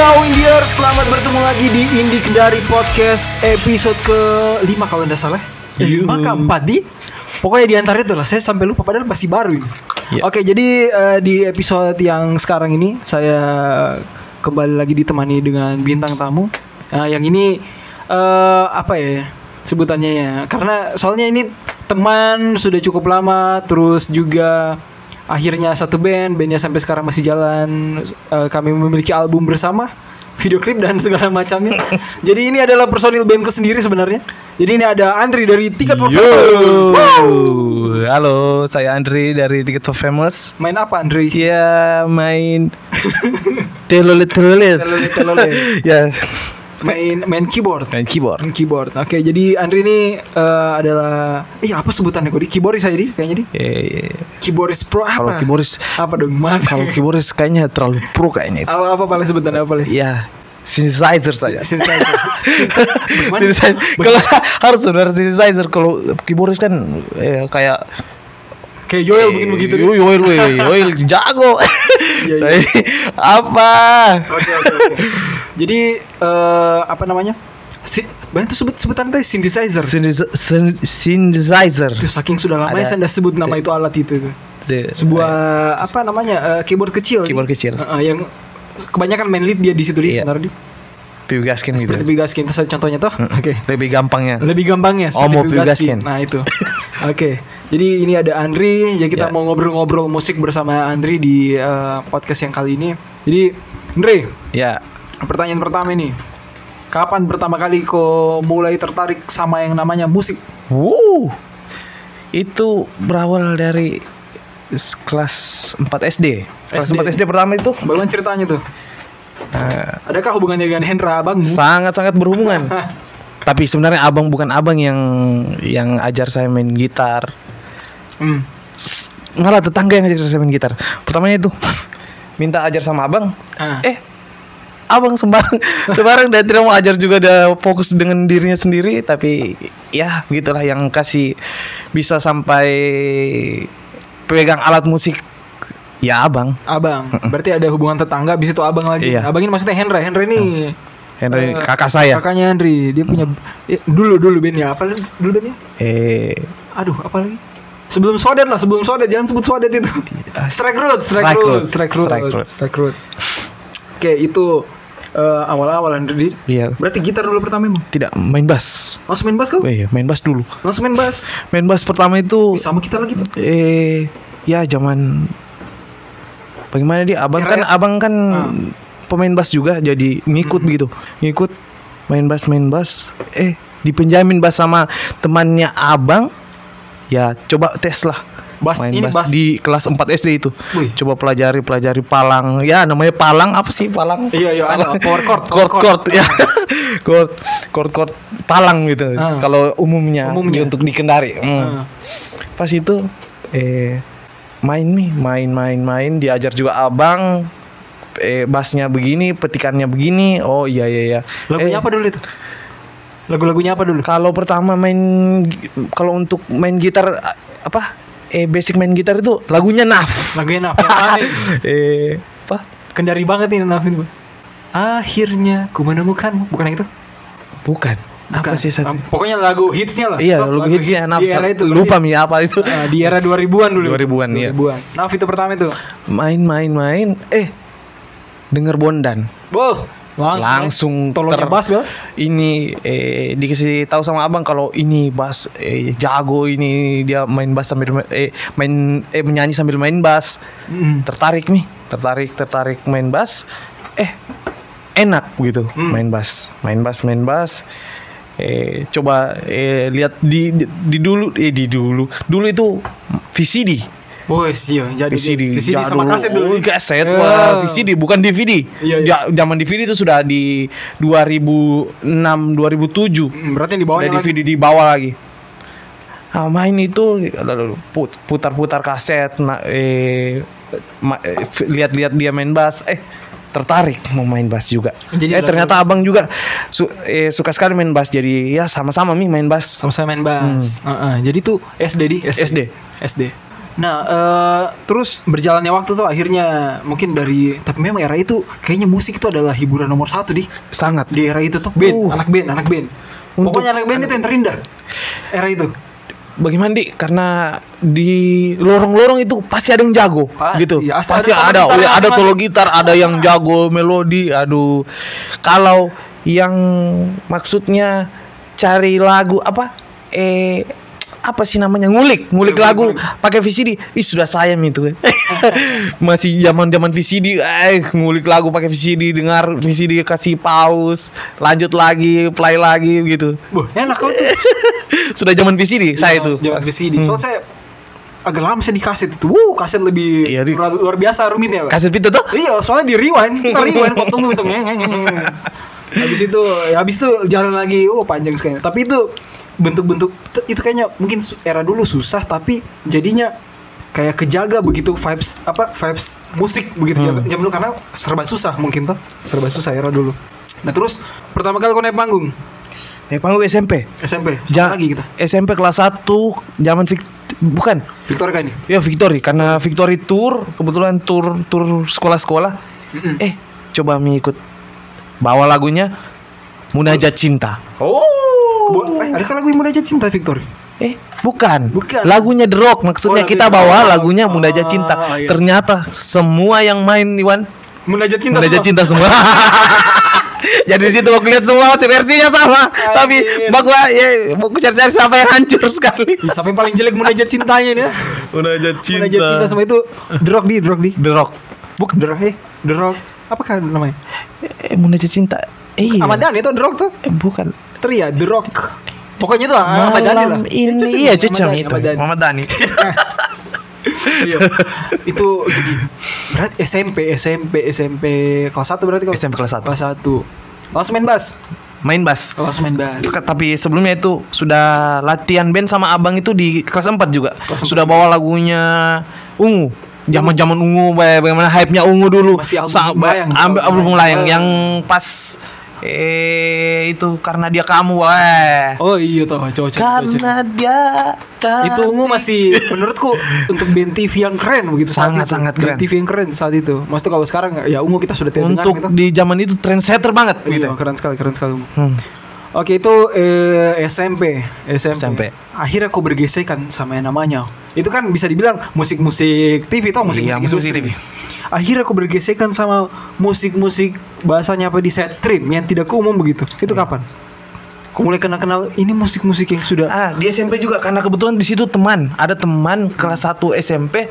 Yo Indier, selamat bertemu lagi di Indi Kendari Podcast episode ke-5 kalau tidak salah. 5 ke 4 di Pokoknya di antara itu lah, saya sampai lupa padahal masih baru ini. Iya. Oke, jadi eh, di episode yang sekarang ini saya kembali lagi ditemani dengan bintang tamu. Nah, yang ini eh apa ya sebutannya ya? Karena soalnya ini teman sudah cukup lama, terus juga akhirnya satu band, bandnya sampai sekarang masih jalan. Eh, kami memiliki album bersama, video klip dan segala macamnya. Jadi ini adalah personil bandku sendiri sebenarnya. Jadi ini ada Andri dari Ticket for Yo, Famous. halo, saya Andri dari Ticket for Famous. Main apa Andri? Ya main telolet telolet. Telolet, telolet. ya Main main keyboard. main keyboard. Main keyboard. Oke, jadi Andri ini eh, adalah eh apa sebutannya kok di keyboardis aja di kayaknya di. Eh, Keyboardis pro apa? kalau keyboardis, apa dong? Mana? kalau keyboardis kayaknya terlalu pro kayaknya. itu. apa apa paling sebutannya apa paling? Ya synthesizer saja. Synthesizer. Synthesizer. Kalau harus benar synthesizer kalau keyboardis kan eh, kayak Kayak Yoel begini begitu. Yo yo yo yo jago. Iya. Saya apa? Oke oke oke. Jadi eh apa namanya? Si, banyak tuh sebut sebutan tadi synthesizer. Synthesi- syn- Synthesizer. Itu saking sudah lama ya saya sebut nama itu alat itu. De- Sebuah apa namanya? eh, keyboard kecil. keyboard kecil. Eh, eh, yang kebanyakan main lead dia di situ di Iya. sebenarnya. Piu gaskin gitu. Seperti Bigaskin itu saja contohnya toh. Oke. Lebih gampangnya. Lebih gampangnya Oh, mau Bigaskin. Bigaskin. Nah, itu. Oke. Jadi ini ada Andri, ya kita Ya. mau ngobrol-ngobrol musik bersama Andri di eh, podcast yang kali ini. Jadi, Andri, Ya. pertanyaan pertama ini. Kapan pertama kali kau mulai tertarik sama yang namanya musik? Wow. Itu berawal dari kelas 4 SD. Kelas SD. 4 SD pertama itu Bagaimana ceritanya tuh? eh, Adakah hubungannya dengan Hendra abangmu? sangat-sangat berhubungan. Tapi sebenarnya abang bukan abang yang yang ajar saya main gitar. Hmm. Malah tetangga yang ajar saya main gitar. Pertamanya itu minta ajar sama abang. Ah. Eh, abang sembarang sembarang dan tidak mau ajar juga ada fokus dengan dirinya sendiri. Tapi ya begitulah yang kasih bisa sampai pegang alat musik. Ya abang. Abang. Berarti ada hubungan tetangga habis itu abang lagi. Iya. Abang ini maksudnya Hendra. Hendra ini Henry Eh, kakak saya. kakaknya Andri. Dia punya eh, dulu dulu bandnya apa? Dulu bandnya? Eh, Aduh, apa lagi? Sebelum Sodet lah, sebelum Sodet jangan sebut Sodet itu. Strike Road, Strike, Strike Road, Road, Strike Road, Strike Road. Strike Road. Oke, itu eh, awal-awal Andri. iya. Berarti gitar dulu pertama emang. Tidak main bass. Langsung main bass kau? Oh iya, main bass dulu. Langsung main bass. Main bass pertama itu Ih, sama kita lagi, Pak. eh ya zaman bagaimana dia abang kan Era- abang kan Ah. pemain bass juga jadi ngikut Hmm. begitu ngikut main bass main bass eh dipinjamin bass sama temannya abang ya coba tes lah. Bass main ini bass bass. di kelas 4 SD itu. Wih. coba pelajari pelajari palang. Ya namanya palang apa sih? Palang? Iya, iya, ada power chord, chord chord ya. Chord chord chord palang gitu. Ah. kalau umumnya, Umumnya. untuk dikendari. Ah. Hmm. Pas itu eh main nih main main main. Diajar juga abang. Eh bassnya begini petikannya begini. Oh iya iya iya. Lagunya Eh, apa dulu itu? Lagu-lagunya apa dulu? kalau pertama main kalau untuk main gitar apa eh basic main gitar itu lagunya Naf Lagunya Naf eh apa Kendari banget ini Naf ini. Akhirnya ku menemukan bukan yang itu? bukan apa sih satu Pokoknya lagu hitsnya lah. iya lagu hitsnya Naf di era itu. lupa mi apa itu Ah, di era 2000-an dulu. 2000-an, iya. 2000-an. Naf itu pertama itu. main main main eh denger bondan Wow, langsung. langsung Tolongnya ter- bass, Bel. ini eh dikasih tahu sama abang kalau ini bass eh, jago ini dia main bass sambil eh main eh menyanyi sambil main bass Mm. tertarik nih tertarik tertarik main bass eh enak gitu Hmm. main bass main bass main bass eh coba eh lihat di, di di dulu eh di dulu dulu itu VCD Oh, iya, jadi VCD, VCD jadul. sama kaset dulu. Oh, kaset Ya. wah VCD bukan DVD Iya, iya. Ja- zaman DVD itu sudah di 2006 2007 Mm, Berarti yang di bawahnya Udah lagi. DVD di bawah lagi. Nah, main itu lalu put- putar-putar kaset, nah, eh, eh, lihat-lihat dia main bass, eh tertarik mau main bass juga. Jadi eh ternyata abang juga su- eh, suka sekali main bass, jadi ya sama-sama mi main bass. sama saya main bass. Heeh, Jadi tuh SD di SD. SD. Nah, eh, terus berjalannya waktu tuh akhirnya mungkin dari tapi memang era itu kayaknya musik itu adalah hiburan nomor satu di sangat di era itu tuh band, Uh. anak band, anak band. Untuk- Pokoknya anak band itu yang terindah. Era itu. bagaimana di karena di lorong-lorong itu pasti ada yang jago Pasti, gitu ya, pasti ada ada ada, solo gitar ada yang jago melodi aduh kalau yang maksudnya cari lagu apa eh apa sih namanya ngulik ngulik Ngulik, lagu pakai VCD ih sudah sayang itu masih zaman zaman VCD eh ngulik lagu pakai VCD dengar VCD kasih pause lanjut lagi play lagi gitu Wah, enak kau tuh. sudah zaman VCD saya itu Jangan VCD. Hmm. Soalnya saya agak lama saya di kaset itu. Wuh, kaset lebih Iya, di- luar, luar biasa rumitnya, kaset itu tuh Iya, soalnya di rewind, kita rewind kok tunggu itu. Habis itu, ya habis itu jalan lagi. Oh, panjang sekali. Tapi itu bentuk-bentuk itu kayaknya mungkin era dulu susah tapi jadinya kayak kejaga begitu vibes apa vibes musik begitu Hmm. jam dulu karena serba susah mungkin tuh serba susah era dulu. Nah terus pertama kali kau naik panggung? Naik panggung SMP SMP Ja- lagi kita. SMP kelas 1 zaman Vic- bukan? Victoria kan nih ya Victory karena Victory tour kebetulan tour tour sekolah-sekolah. Mm-mm. eh coba mi ikut bawa lagunya Munajat Cinta. Oh Bu- eh, ada kan lagu yang jatuh cinta Victoria eh bukan Bukan. lagunya The Rock maksudnya Oh, kita bawa lagunya Munajat Ah, Cinta iya. ternyata semua yang main Iwan Munajat cinta Munajat semua. Cinta semua jadi di situ aku lihat semua versinya sama tapi Anjir. baku ya baku cari-cari siapa yang hancur sekali Ih, Sampai paling jelek munajat cintanya nih ya. Munajat Munajat cinta sama itu The Rock di The Rock di. The Rock Bukan The Rock, eh The Rock. Apa kan namanya? Eh, Munajat Cinta. Iya. Ahmad Dhani itu The Rock tuh. Eh, bukan. Tria The Rock. Pokoknya itu ah, Ahmad Dhani lah. Malam ini Cocok iya nih, cocok itu. Ahmad Dhani. Muhammad Dhani. Iya. itu jadi berarti SMP SMP SMP kelas 1 berarti kau. SMP kelas 1. Kelas 1. Langsung main bass. Main bass. Langsung main bass. Tapi sebelumnya itu sudah latihan band sama abang itu di kelas 4 juga. Kelas sudah bawa lagunya Ungu. Zaman-zaman Ungu baga- bagaimana hype-nya Ungu dulu. Masih album Sa- ba- melayang. ambil album melayang. yang pas eh itu karena dia kamu wah. Oh iya toh, cocok cocok. Karena dia itu ungu masih menurutku untuk band TV yang keren begitu saat Sangat, itu. sangat Band keren. TV yang keren saat itu maksudnya kalau sekarang ya ungu kita sudah tidak dengar untuk gitu di zaman itu trendsetter banget Iya, gitu. keren sekali keren sekali Ungu. Hmm. Oke itu eh, SMP SMP SMP. akhirnya kau bergesekan sama yang namanya itu kan bisa dibilang musik-musik TV tau musik-musik Iya, industri. TV. akhirnya kau bergesekan sama musik-musik bahasanya apa di side stream yang tidak umum begitu itu Iya. kapan kau mulai kenal-kenal ini musik-musik yang sudah Ah, di SMP juga karena kebetulan di situ teman, ada teman kelas 1 SMP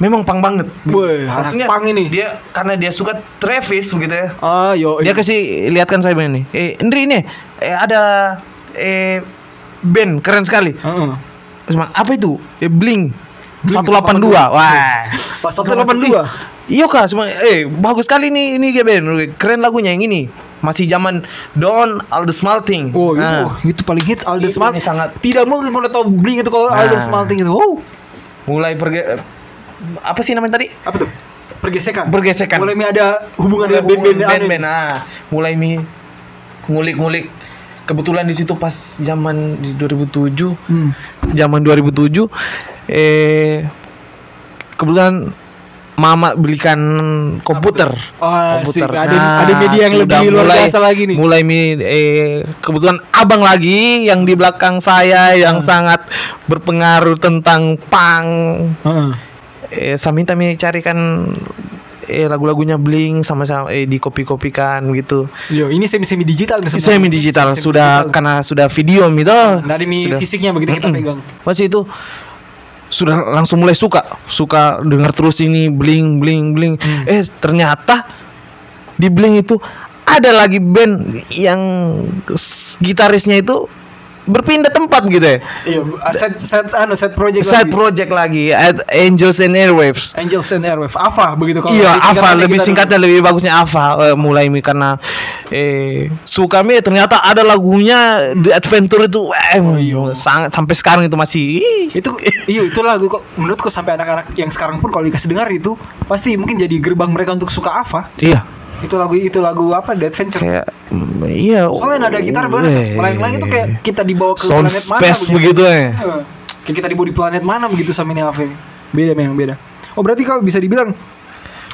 memang pang banget. Woi, Maksudnya pang ini. Dia karena dia suka Travis begitu ya. ah yo Dia kasih lihatkan saya ini. Eh, Indri ini eh, ada eh band keren sekali. Heeh. Sama apa itu? Eh, Blink. Blink 182. Wah. Pas 182. Iya kak, semua eh bagus sekali nih ini band. Keren lagunya yang ini. Masih zaman Don All the Smalting. Oh, Nah, itu, itu paling hits Aldo Itu Smart. ini sangat- Tidak mungkin kalau tahu Blink itu kalau Nah. Aldo Smalting itu. Oh, mulai pergi apa sih namanya tadi? apa tuh? Pergesekan. Pergesekan. Mulai mi ada hubungan dengan band-band aneh. band-band. Nah, mulai mi ngulik-ngulik. Kebetulan di situ pas zaman di 2007, Hmm. zaman 2007 eh kebetulan mama belikan komputer. Oh, sih, komputer. ada Nah, ada media yang lebih luar mulai- biasa lagi nih. Mulai mi eh kebetulan abang lagi yang di belakang saya yang Hmm. sangat berpengaruh tentang pang Heeh. Eh saya minta mi carikan eh lagu-lagunya Blink sama-sama eh di kopi-kopikan gitu. Yo, ini semi-semi digital misalnya. Semi digital Semi sudah digital. karena sudah video gitu. Dari mi Sudah. fisiknya begitu kita pegang. Masih itu sudah langsung mulai suka, suka dengar terus ini Blink Blink Blink. Hmm. Eh ternyata di Blink itu ada lagi band yang gitarisnya itu berpindah tempat gitu ya. Iya, set set anu set project Side lagi. project lagi, at Angels and Airwaves. Angels and Airwave. Ava begitu kalau Iya, Ava lebih singkatnya lebih bagusnya Ava Eh, mulai karena eh suka mi ternyata ada lagunya The Adventure itu eh, Oh, iya. sangat sampai sekarang itu masih ih, itu iya itu lagu kok menurutku sampai anak-anak yang sekarang pun kalau dikasih dengar itu pasti mungkin jadi gerbang mereka untuk suka Ava iya itu lagu itu lagu apa? The Adventure kayak mm, iya. Soalnya nada gitar banget. eh, melayang-layang itu kayak kita dibawa ke sound planet mana space begitu ya Heeh. kayak kita di body planet mana begitu sama ini Ave beda memang beda. Oh berarti kau bisa dibilang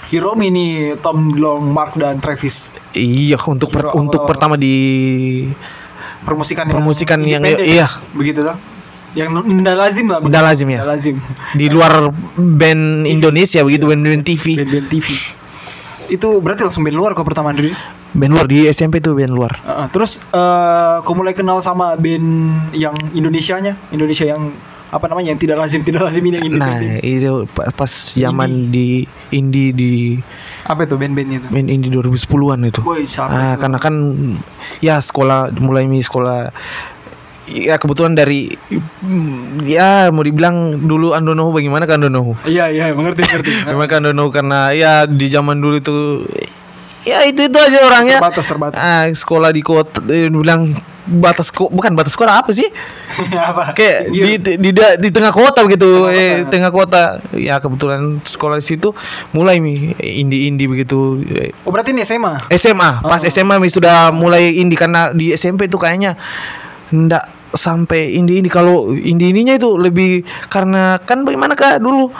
Hiromi nih Tom Long Mark dan Travis. Iya, untuk per- Hero untuk pertama di promosikan Promosikan yang- independen, iya. begitu tuh yang tidak lazim lah Nggak lazim ya. Nggak lazim. Di luar band Indonesia begitu band-band TV. band-band TV itu berarti langsung band luar kau pertama Andri Band luar di SMP tuh band luar. Uh, terus eh kau mulai kenal sama band yang Indonesianya, Indonesia yang apa namanya yang tidak lazim tidak lazim ini yang Nah, independen. itu pa- pas zaman di indie di apa itu band-bandnya itu? band indie 2010-an itu. Boy, Ah, itu? karena kan ya sekolah mulai mi sekolah ya kebetulan dari mm, ya mau dibilang dulu Andonohu bagaimana kan Andonohu Iya iya mengerti mengerti. memang kan Andonohu karena ya di zaman dulu itu ya itu itu aja orangnya terbatas terbatas. ah sekolah di kota eh, bilang batas bukan batas kota apa sih apa? kayak Iya. di, di di di tengah kota begitu Tengah eh kota. tengah kota ya kebetulan sekolah di situ mulai mi indie indie begitu Oh berarti ini SMA. SMA pas Oh. SMA mi sudah mulai indie karena di SMP itu kayaknya ndak sampai indie ini kalau indie ininya itu lebih karena kan bagaimana kak dulu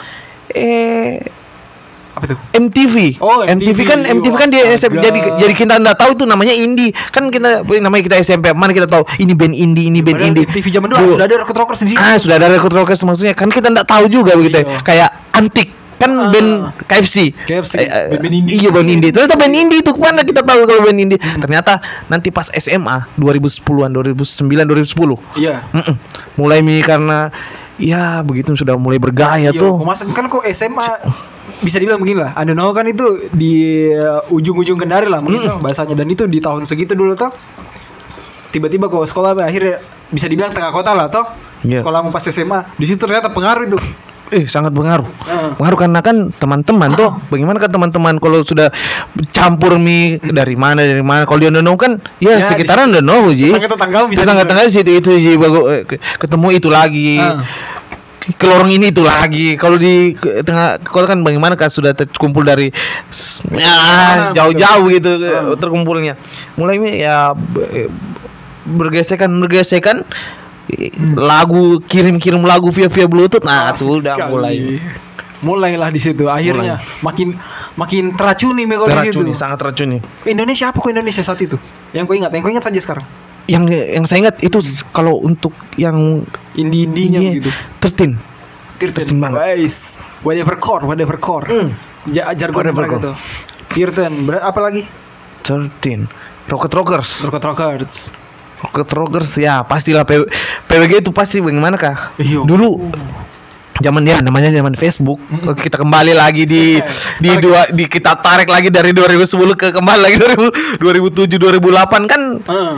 eh Apa itu? MTV. Oh, MTV, MTV. kan MTV kan dia. SMP jadi jadi kita nggak tahu itu namanya indie. Kan kita namanya kita SMP mana kita tahu ini band indie, ini band Padahal indie. TV zaman dulu sudah ada di situ. Ah, sudah ada record rockers maksudnya kan kita nggak tahu juga begitu. ya. Iya. Kayak antik kan Ah. band KFC. KFC, Eh, eh, band-band indie. Iya band indie. Ternyata band indie itu mana kita tahu kalau band indie. Ternyata nanti pas SMA 2010-an, 2009, 2010. Iya. Mm-mm. Mulai mi karena ya begitu sudah mulai bergaya Iya, tuh. masa kan kok SMA bisa dibilang begini lah. Anda know kan itu di uh, ujung-ujung Kendari lah mungkin tuh bahasanya dan itu di tahun segitu dulu tuh. Tiba-tiba kok sekolah akhirnya bisa dibilang tengah kota lah toh. Iya. Sekolah mau pas SMA. Di situ ternyata pengaruh itu. Eh sangat pengaruh. Pengaruh karena kan teman-teman tuh, bagaimana kan teman-teman kalau sudah campur mie dari mana dari mana. Kalau di Indonesia kan ya, Ya, sekitaran Indonesia ji. Tetangga-tetangga bisa Tetangga-tetangga situ itu ji bagus eh, ke- ketemu itu lagi. Ah. Ke lorong ini itu lagi. Kalau di tengah kalau kan bagaimana kan sudah terkumpul dari ya Mana, jauh-jauh gitu Ah. terkumpulnya. Mulai mi ya bergesekan bergesekan eh, lagu kirim-kirim lagu via via bluetooth nah Asik sudah sekali. mulai Mulailah di situ. Akhirnya makin makin teracuni Meko di situ. sangat teracuni Indonesia apa kok Indonesia saat itu? Yang kau ingat, yang kau ingat saja sekarang. yang yang saya ingat itu kalau untuk yang Indie-indinya ini gitu. tertin Tirten banget. guys. Whatever core, whatever core. Ja jargon Whatever mereka core. tuh. Tirten, ber- apa lagi? tertin rocket rockers Rocket Rockers. Rocket rockers ya pastilah P- PWG itu pasti bagaimana kah Iya. dulu zaman dia namanya zaman Facebook. Oke, kita kembali lagi di di Tarik. dua di kita tarik lagi dari 2010 ke kembali lagi 2000, 2007 2008 kan Heeh.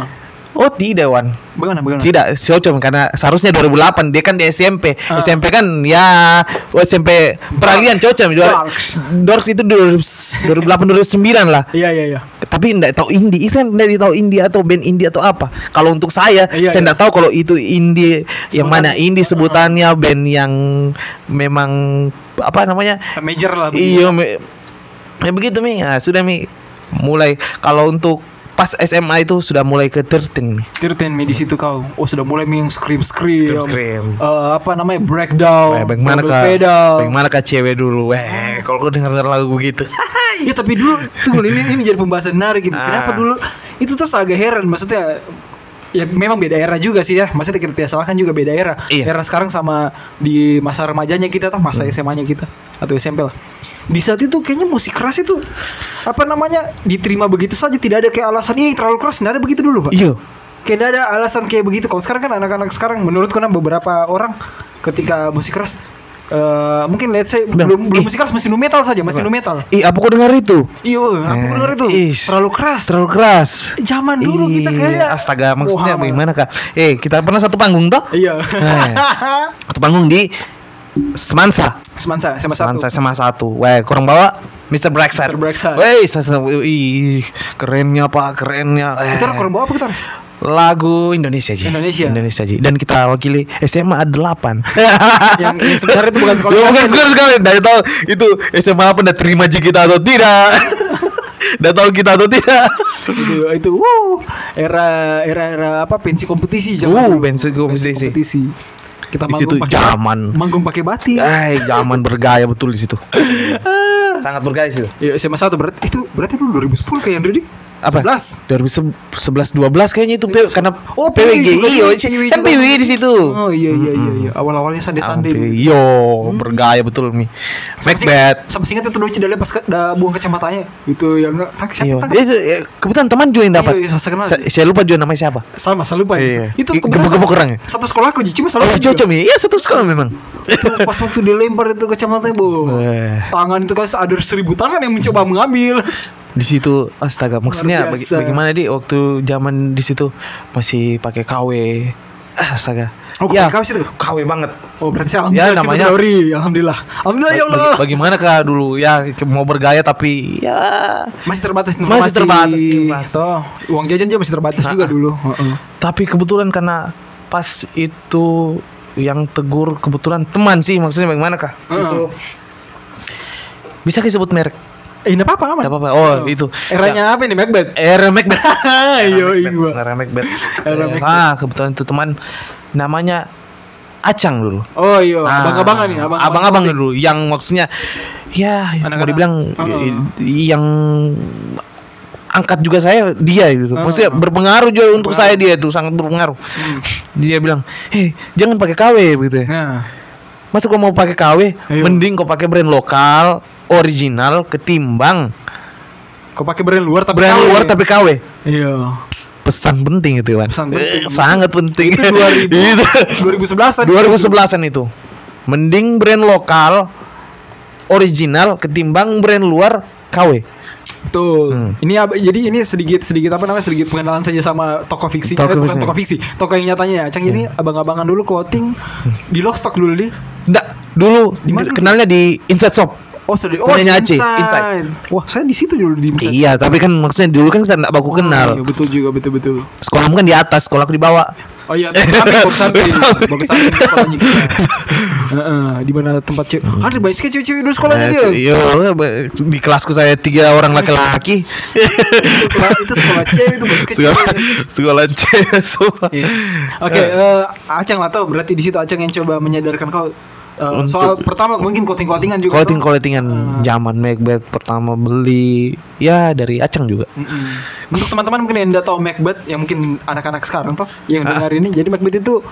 Oh tidak Wan Bagaimana bagaimana? Tidak, Siocom karena seharusnya 2008 dia kan di SMP. Ah. SMP kan ya oh, SMP peralihan Siocom. Darks. Dorks itu 2008 2009 lah. Iya iya iya. Tapi enggak tahu indie, itu kan enggak tahu indie atau band indie atau apa. Kalau untuk saya, Iya, saya iya. enggak tahu kalau itu indie yang Sebutan- mana indie sebutannya band yang memang apa namanya? Major lah. Iya, me- ya begitu mi. Nah, sudah mi mulai kalau untuk pas SMA itu sudah mulai ke 13 mi. Tirten mi di situ kau. Oh sudah mulai mi yang scream scream. Scream. apa namanya breakdown. Weh, bagaimana pedal. Bagaimana kah cewek dulu? Weh, kalau kau dengar lagu begitu. Ya tapi dulu tunggu ini ini jadi pembahasan menarik. Kenapa Ah. dulu itu tuh agak heran maksudnya ya memang beda era juga sih ya. Maksudnya kita tidak salahkan juga beda era. Iya. Hmm. Era sekarang sama di masa remajanya kita tuh masa SMA-nya kita atau SMP lah. Di saat itu kayaknya musik keras itu apa namanya diterima begitu saja tidak ada kayak alasan ini terlalu keras tidak ada begitu dulu pak. Iya. Kayak tidak ada alasan kayak begitu. Kalau sekarang kan anak-anak sekarang menurutku nah beberapa orang ketika musik keras eh mungkin let's say Bilang, belum belum musik keras masih nu metal saja masih nu metal. Ih, apa kau dengar itu? Iya, aku Eh, dengar itu is. terlalu keras. Terlalu keras. Zaman dulu kita Ih, kayak astaga, maksudnya Wah, bagaimana kak? Eh, kita pernah satu panggung toh? Iya. Eh. Satu panggung di Semansa. Semansa, sama. Semansa sama satu. Weh, kurang bawa Mr. Brexit. Mr. Brexit. Sasa- ih, kerennya pak, kerennya. Eh. Kita kurang bawa apa kita? lagu Indonesia Ji. Indonesia. Indonesia Ji. Dan kita wakili SMA 8. yang, yang sebenarnya itu bukan sekolah. Bukan sekali sekali. Dari tahu itu SMA apa udah terima Ji kita atau tidak. Udah tahu kita atau tidak. itu, itu wow, era era era apa pensi kompetisi Uh, dulu. pensi kompetisi. kompetisi. Kita di situ zaman. Manggung pakai batik. Eh, zaman bergaya betul di situ. Sangat bergaya sih. Ya SMA 1 berarti itu berarti lu 2010 kayak Andri Apa? 11. 2011 12 kayaknya itu P- karena Oh, PWG iyo kan. PWG di situ. Oh iya iya iya iya. Awal-awalnya sande-sande. dulu. Iyo, bergaya betul nih. Sampai Macbeth. Sampai singkat itu dulu cedalnya pas ke, da, buang kacamatanya. Itu yang enggak tak siapa Dia itu, eh, kebetulan teman juga yang dapat. Iya, iya, saya Saya lupa juga namanya siapa. sama selalu lupa Iya. Itu gebuk-gebuk orang ya? Satu sekolah aku cuma Oh, selalu cocok nih. Iya, satu sekolah memang. Pas waktu dilempar itu kacamatanya, Bu. Eh, Tangan itu kan ada seribu tangan yang mencoba mengambil. di situ astaga maksudnya baga- bagaimana di waktu zaman di situ masih pakai KW. Ah, Astaga. Oh, Ya. kau situ. KW banget. Oh, berarti Ya, alhamdulillah situ, namanya- sorry. Alhamdulillah. Alhamdulillah ya Allah. Baga- Bagaimana kak dulu ya mau bergaya tapi ya Masih terbatas Masih informasi. terbatas, terbatas. Toh, uang jajan juga masih terbatas juga Ha-ha. dulu. Heeh. tapi kebetulan karena pas itu yang tegur kebetulan teman sih maksudnya bagaimana kak? Heeh. Itu bisa disebut merek? Eh, enggak apa-apa aman. Apa-apa. Oh, itu. Eranya apa ini Macbeth? Era Macbeth. Ayo, iya gua. Era Macbeth. Era Eh, Macbeth. Ah, kebetulan itu teman namanya Acang dulu. Oh iya, Ah, abang-abangan nih, abang abang-abang dulu yang maksudnya ya mau Anak-anak. dibilang Heeh. i- yang angkat juga saya dia gitu. Maksudnya berpengaruh juga untuk Berpengaruh. saya dia itu sangat berpengaruh. Hmm. Dia bilang, "Hei, jangan pakai KW gitu ya. Nah, Masa kau mau pakai KW, Ayo. mending kau pakai brand lokal, original ketimbang kau pakai brand luar tapi brand KW. luar tapi KW." Iya. Pesan penting itu, Iwan. Pesan penting. Sangat penting. Itu 2000 Itu. 2011-an. 2011-an itu. Mending brand lokal original ketimbang brand luar KW. Betul. Hmm. Ini ab- jadi ini sedikit sedikit apa namanya sedikit pengenalan saja sama toko fiksi. Toko eh, bukan toko fiksi, toko yang nyatanya ya. Cang ini abang-abangan dulu clothing di Lockstock dulu di. Enggak, dulu Di mana kenalnya di Inside Shop. Oh, sedih. Oh, Punyanya Aceh, Inside. Inside. Wah, saya di situ dulu di Inside. Iya, tapi kan maksudnya dulu kan kita enggak baku Oh, kenal. Iya, betul juga, betul betul. Sekolahmu kan di atas, sekolahku di bawah. Oh iya, samping, bagus samping, bagus samping sekolahnya kita. Heeh, di mana tempat cewek. Ada banyak sekali cewek-cewek dulu sekolahnya Eh, dia. Iya, di kelasku saya tiga orang laki-laki. itu, sekolah cewek itu banyak sekolah sekolah cewek semua. Iya. Oke, eh, Acang lah tau berarti di situ Acang yang coba menyadarkan kau eh, Untuk- soal pertama mungkin coating-coatingan juga. Toh? coatingan Hmm. zaman Macbeth pertama beli ya dari Acang juga. Mm-mm. Untuk teman-teman mungkin yang tidak tahu Macbeth yang mungkin anak-anak sekarang toh yang Ah. dengar ini jadi Macbeth itu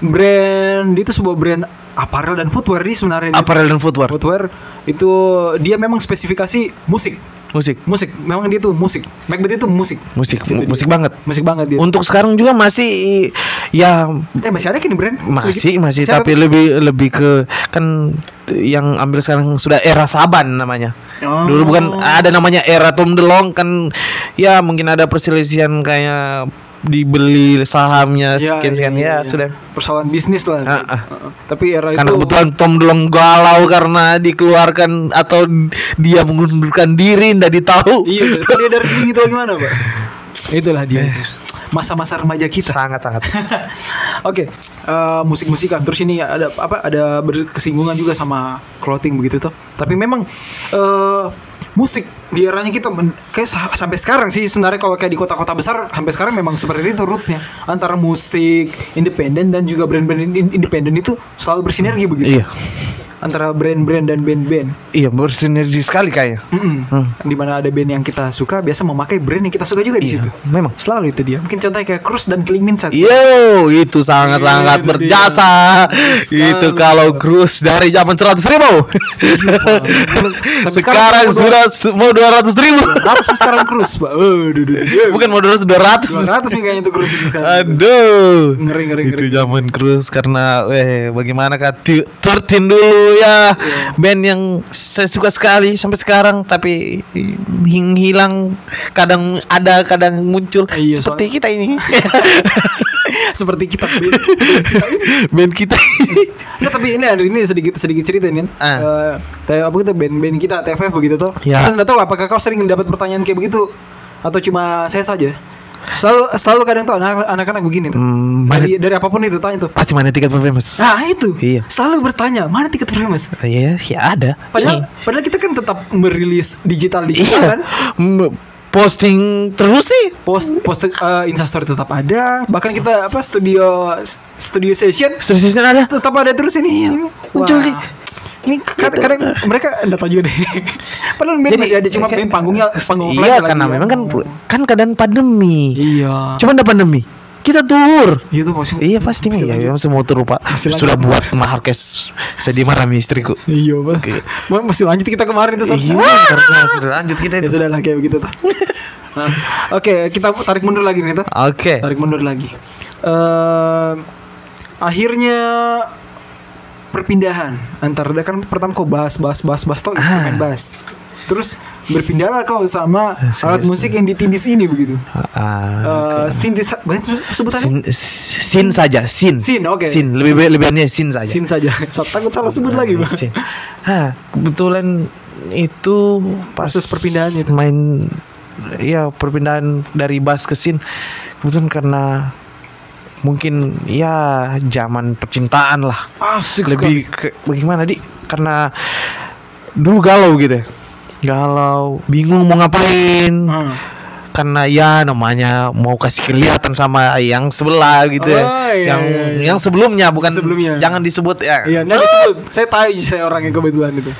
brand dia itu sebuah brand apparel dan footwear dia sebenarnya. Apparel dan footwear. footwear itu dia memang spesifikasi musik Musik. musik memang dia tuh musik Macbeth itu musik Musik, Itu dia. musik banget. musik banget dia Untuk sekarang juga masih ya eh masih ada kini brand masih masih Saya tapi lebih lebih ke kan yang ambil sekarang sudah era Saban namanya. Oh. Dulu bukan ada namanya era Tom DeLong kan ya mungkin ada perselisihan kayak dibeli sahamnya Ya, sekian sekian iya, ya, iya. sudah. persoalan bisnis lah Ah, ah. Heeh. tapi era Karena itu kebetulan Tom DeLong galau karena dikeluarkan atau dia mengundurkan diri ndak ditahu. iya tadi dia dari tinggi itu gimana pak itulah dia itu. masa-masa remaja kita Sangat sangat. Oke, eh, musik-musikan. Terus ini ada apa? Ada berkesinggungan juga sama clothing begitu tuh. Tapi memang eh musik. Di eranya kita kayak sa- sampai sekarang sih sebenarnya kalau kayak di kota-kota besar sampai sekarang memang seperti itu rootsnya. Antara musik independen dan juga brand-brand in- independen itu selalu bersinergi begitu. Iya. Antara brand-brand dan band-band. Iya, bersinergi sekali kayaknya. Mm-mm. Hmm. Di mana ada band yang kita suka biasa memakai brand yang kita suka juga di Iya, situ. memang. Selalu itu dia. Mungkin contohnya kayak Cruz dan Killing Minsat. Yo, itu sangat-sangat Itu dia. berjasa. itu Sekali. kalau cruise dari zaman 100 ribu. Sampai sekarang mau sudah mau 200 ribu. 200 sekarang Cruz, Pak. Aduh, duh, duh, duh. Bukan mau 200, 200. 200 nih kayaknya itu Cruz itu sekarang. Aduh. Ngeri, ngeri, Itu ngeri. zaman cruise karena eh bagaimana kak tertin dulu ya Iya. band yang saya suka sekali sampai sekarang tapi hing hilang kadang ada kadang muncul Iya, seperti kita ini Seperti kita band. band kita Nah, tapi ini ada ini sedikit sedikit cerita nih. Ah. Eh, kayak apa gitu band-band kita TFF begitu tuh. Ya. Terus enggak tahu apakah kau sering dapat pertanyaan kayak begitu atau cuma saya saja? Selalu selalu kadang tuh anak- anak-anak begini tuh. Hmm, mana- Dari dari apa pun itu tanya tuh. pasti mana tiket famous Nah, itu. Iya. Selalu bertanya, mana tiket famous? Iya, ya ada. Padahal padahal kita kan tetap merilis digital digital Iya. kan? M- posting terus sih. post post eh, instastory tetap ada bahkan kita apa studio studio session Seriusan ada. tetap ada terus ini Muncul Wah. Ini kadang-kadang mereka enggak tahu juga deh padahal band masih ada cuma band panggungnya panggung Iya lagi karena ya. memang kan kan keadaan pandemi. iya Cuman ada pandemi. Kita tur. itu maksudnya Iya pasti Masih ya, semua tur pak. Sudah buat mahal kes sedih marah istriku. iya Oke. Ma- masih lanjut kita kemarin itu Iya, Sob. harusnya sudah lanjut kita ya itu. sudah lah kayak begitu tuh Nah, oke kita tarik mundur lagi nih tuh Oke. tarik mundur lagi eh akhirnya perpindahan antar kan pertama kau bahas bahas bahas bahas toh Ah. instrumen bass terus berpindahlah kau sama Serius. alat musik yang ditindis ini begitu Ah, Eh sintis banyak sebutannya sin, sin saja, sin. sin oke Sin, lebih baik lebihannya sin saja. sin saja Sa- takut salah sebut lagi bang Sin. Hah, kebetulan itu pas Proses perpindahan itu. main ya perpindahan dari bass ke sin kebetulan karena mungkin ya zaman percintaan lah. Asik lebih ke, bagaimana di karena dulu galau gitu ya. Galau bingung mau ngapain. Ah. karena ya namanya mau kasih kelihatan sama yang sebelah gitu ya. Oh, iya, yang iya, iya. yang sebelumnya bukan Sebelumnya. jangan disebut ya. Iya nggak disebut. Saya tahu saya orang yang kebetulan itu.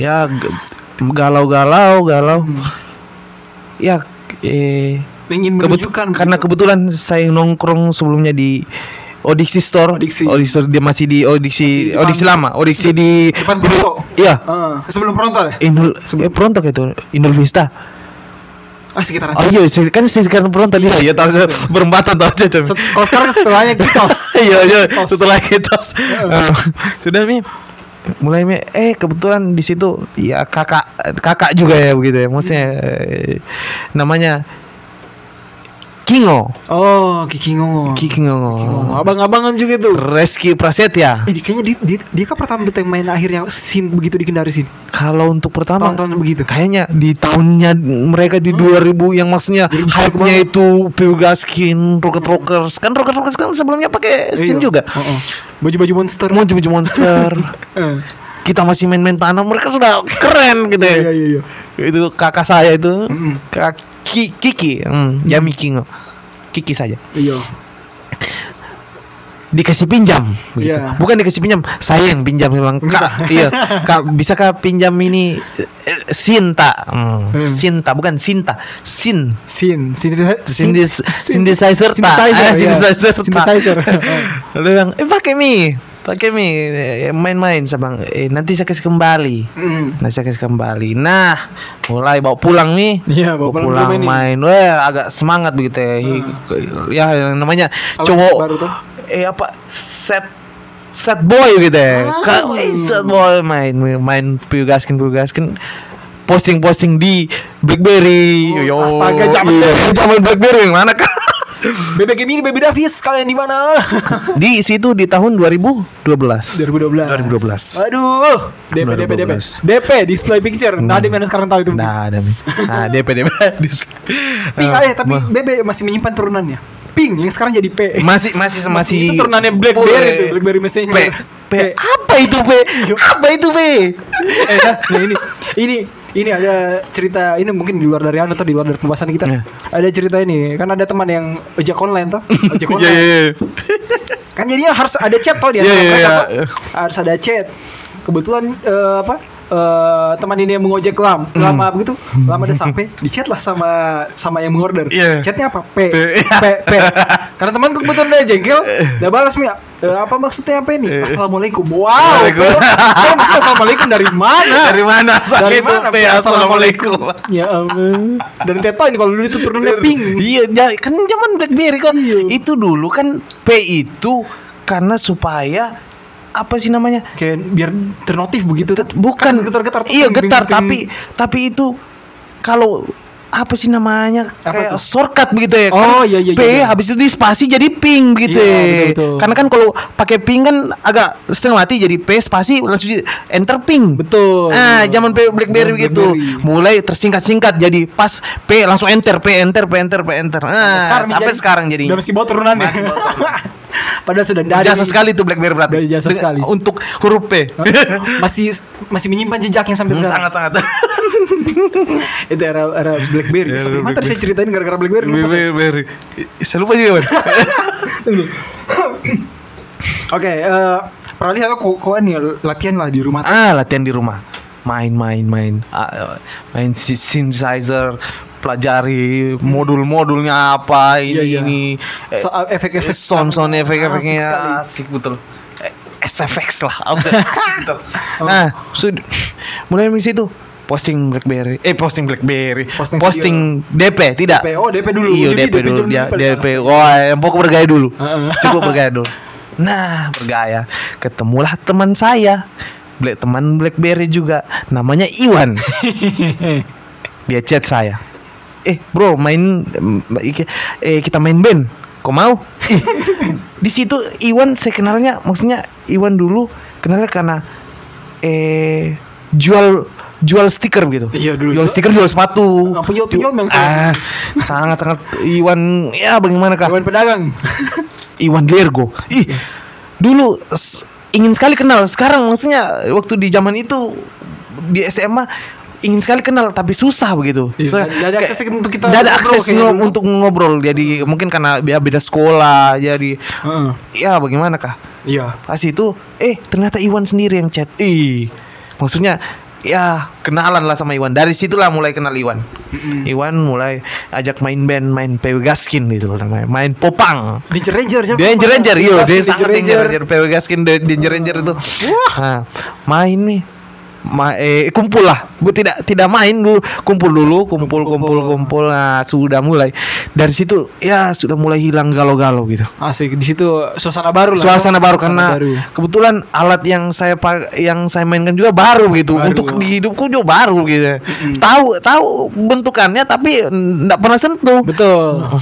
Ya g- galau-galau galau. Hmm. ya eh ingin kebet- menunjukkan karena begitu. kebetulan saya nongkrong sebelumnya di Odiksi Store. Odiksi. Store dia masih di Odiksi Masih di Odiksi lama. Odiksi di depan Pronto Iya. Ah, sebelum Pronto ya Inul eh, Pronto itu Inul Vista. ah sekitaran Oh iya, kan sekarang Pronto dia. Ya tahu saya berempatan tahu aja. Kalau sekarang setelahnya kitos Iya, iya, setelah kitos. Eh, Sudah Mi. Mulai Mi, eh kebetulan di situ ya kakak kakak juga ya begitu ya. Maksudnya eh, namanya Kingo. oh Kiki Ngongo Kingo. Ngongo. abang-abangan juga tuh Reski Prasetya. eh kayaknya dia, dia, dia kan pertama betul main akhirnya sin begitu di Kendari sin Kalau untuk pertama tahun-tahun begitu kayaknya di tahunnya mereka di 2000 yang maksudnya 2000 hype-nya itu Pilgaskin, Rocket Rockers. Kan Rocket Rockers kan sebelumnya pakai Iya. sin juga. Oh, oh. baju-baju monster Mau baju monster. Kita masih main-main tanah, mereka sudah keren gitu ya. iya iya iya Itu kakak saya itu. Kak Ki- Kiki, hmm, Yami Kingo. Kiki saja. iya Dikasih pinjam begitu. Iya. Bukan dikasih pinjam, saya yang pinjam memang. Kak, iya. Kak, bisa Kak pinjam ini eh, Sinta. Hmm. Hmm. Sinta bukan Sinta. Sin. sin sin Sindis, sin- synthesizer tak? synthesizer, Eh, iya. synthesizer tak. Synthesizer. Lalu bilang, eh pakai mi, pakai mi, Eh, main-main sabang. Eh nanti saya kasih kembali. Mm. Nanti saya kasih kembali. Nah, mulai bawa pulang nih. Iya, Bawa bawa pulang pulang nih. main, wah agak semangat begitu ya. Ya yang namanya Alat cowok, baru tuh. eh apa set set boy gitu ya. Ah. Kan eh, set boy main main piugaskin piugaskin posting-posting di BlackBerry. Oh, Yo, astaga, zaman iya, zaman BlackBerry yang mana kan? Bebek ini Baby Davis kalian di mana? di situ di tahun 2012. 2012. 2012. Aduh, DP DP DP. 2012. DP display picture. Nah, ada mana sekarang tahu itu. Nah, ada nih. Nah, DP DP. Pink Ah, aja tapi ma- Bebe masih menyimpan turunannya. Pink yang sekarang jadi P. masih masih masih itu turunannya BlackBerry itu, BlackBerry Messenger. P, P, apa itu P? Apa itu P? eh, nah ini ini ini ada cerita ini mungkin di luar dari anu atau di luar dari pembahasan kita. Ya. Ada cerita ini kan ada teman yang ojek online toh, ojek Iya, online. iya, iya. Kan jadinya harus ada chat toh di antara mereka iya. toh. Harus ada chat. Kebetulan eh, apa? Eh, teman ini yang mengojek lam, Hmm. lama begitu, lama udah sampai, di chat lah sama sama yang mengorder. Iya. Chatnya apa? P, P. P, P. Karena temanku kebetulan udah jengkel, udah balas mi, "Eh, apa maksudnya apa ini? Eh. Assalamualaikum. Wow. Maksudnya assalamualaikum dari mana? Dari mana? Dari itu mana? P? Assalamualaikum. Ya ampun. Dan tahu ini kalau dulu itu turunnya pink. Iya, ja- kan zaman BlackBerry kan. Iya. Itu dulu kan P itu karena supaya apa sih namanya? Kayak biar ternotif begitu. Bukan Kan getar-getar. Iya getar tapi tapi itu kalau apa sih namanya Apa kayak tuh? shortcut begitu ya Oh, iya, iya, P iya. habis itu di spasi jadi ping gitu Iya, ya. betul, betul. karena kan kalau pakai ping kan agak setengah mati jadi P spasi langsung di enter ping Betul. Ah, zaman P BlackBerry gitu. Mulai tersingkat-singkat jadi pas P langsung enter, P enter, P enter, P enter. Ah, sampai sekarang, jadi. Udah masih bawa turunannya. Masih bawa turunan. Padahal sudah ada Jasa sekali tuh BlackBerry berarti. Dari jasa sekali. Untuk huruf P. masih masih menyimpan jejaknya sampai sekarang. Sangat-sangat. itu era era BlackBerry. Era BlackBerry. saya ceritain gara-gara BlackBerry. Blackberry. Saya lupa juga. Bang. Oke, eh Peralih atau kau kau nih latihan lah di rumah. ah, latihan di rumah. Main main main. Ah, main si- synthesizer, pelajari modul-modulnya apa ini Iya, iya. ini. Eh, So, uh, efek-efek sound sound efek-efeknya Asik asik betul Eh, SFX lah betul nah sud mulai dari situ posting BlackBerry. Eh posting BlackBerry. Posting posting, DP tidak? DP, oh, DP dulu. iya DP DP dulu. dia paling DP oh yang pokok bergaya dulu. Cukup bergaya dulu. Nah bergaya. Ketemulah teman saya. Black teman BlackBerry juga. Namanya Iwan. Dia chat saya. Eh bro main eh kita main band. Kok mau? Di situ Iwan saya kenalnya maksudnya Iwan dulu kenalnya karena eh jual jual stiker gitu Iya, dulu. jual stiker jual sepatu. Ah, penjual-penjual memang ah sangat sangat. Iwan ya bagaimana kak? Kawan pedagang. Iwan Lergo. Ih dulu ingin sekali kenal. Sekarang maksudnya waktu di zaman itu di SMA ingin sekali kenal tapi susah begitu. Iya, So, nggak ada kayak- akses untuk kita nggak ada ngobrol akses kayak ngo- dulu. untuk ngobrol. Jadi mungkin karena beda, beda sekolah jadi Heeh. ya bagaimana kah Iya. pas itu eh ternyata Iwan sendiri yang chat. Ih maksudnya ya kenalan lah sama Iwan dari situlah mulai kenal Iwan Mm-mm. Iwan mulai ajak main band main PW Gaskin gitu loh namanya main popang Danger Ranger? Danger Ranger, iya, dia sangat. Danger Ranger, PW Gaskin Da- Danger Ranger itu. Nah, main nih. Ma eh, kumpul lah, bu tidak tidak main dulu, kumpul dulu, kumpul kumpul kumpul, nah sudah mulai dari situ ya sudah mulai hilang galau-galau gitu. Asik di situ suasana baru lah. Suasana baru Suasana karena baru. kebetulan alat yang saya pa- yang saya mainkan juga baru gitu, Baru. untuk di hidupku juga baru gitu. Mm-mm. Tahu tahu bentukannya tapi enggak pernah sentuh. Betul.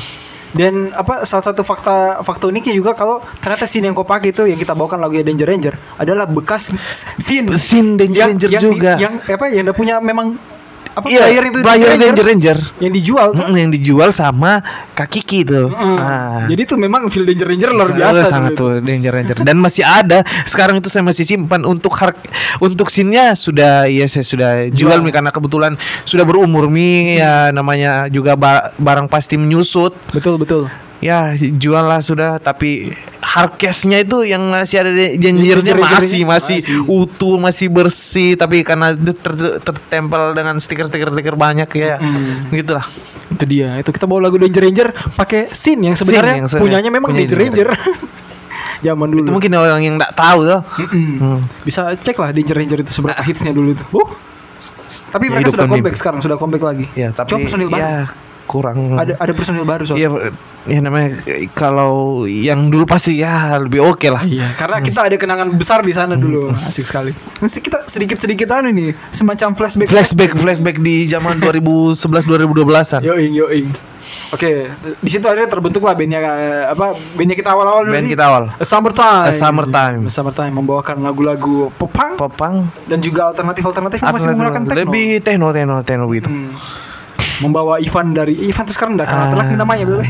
Dan apa salah satu fakta fakta uniknya juga kalau ternyata scene yang kau pakai itu yang kita bawakan lagunya Danger Ranger adalah bekas scene Scene Danger Ranger yang, juga. Di, yang apa yang udah punya memang apa Iya, player itu player Danger Ranger. yang dijual kan? Mm, yang dijual sama Kak Kiki tuh. Mm. Ah. Jadi itu memang feel Danger Ranger luar biasa sangat tuh Danger Ranger dan masih ada sekarang itu saya masih simpan untuk hark untuk scene-nya sudah ya saya sudah jual mi karena kebetulan sudah berumur mi ya namanya juga ba- barang pasti menyusut. Betul betul. Ya jual lah sudah tapi hardcase-nya itu yang masih ada di- Janjir-janjirnya masih masih masih. utuh masih bersih tapi karena ter- ter- tertempel dengan stiker-stiker stiker banyak ya Hmm. gitulah Itu dia. Itu kita bawa lagu Danger Ranger pakai scene yang sebenarnya yang se- punyanya memang punya Danger Ranger. Zaman dulu. itu mungkin orang yang nggak tahu tuh. Hmm. Bisa cek lah Danger Ranger itu seberapa hitsnya dulu itu. Uh. Tapi Ya, mereka sudah comeback sekarang, sudah comeback lagi. ya tapi Cuma personil baru. Kurang Ada ada personil baru soalnya. Iya, ya namanya kalau yang dulu pasti ya lebih oke lah. Iya, karena kita ada kenangan besar di sana dulu. Asik sekali. Nanti kita sedikit-sedikit anu nih, semacam flashback. Flashback flashback di zaman 2011 2012-an. Yoing, yoing. Oke, di situ akhirnya terbentuk lah bandnya eh, apa bandnya kita awal-awal dulu Band kita awal. A Summertime. A Summertime. A Summertime membawakan lagu-lagu popang Popang dan juga alternatif-alternatif yang masih menggunakan techno. lebih techno techno techno gitu. Hmm. Membawa Ivan dari Ivan tuh sekarang udah kenal Ah. telak nih namanya betul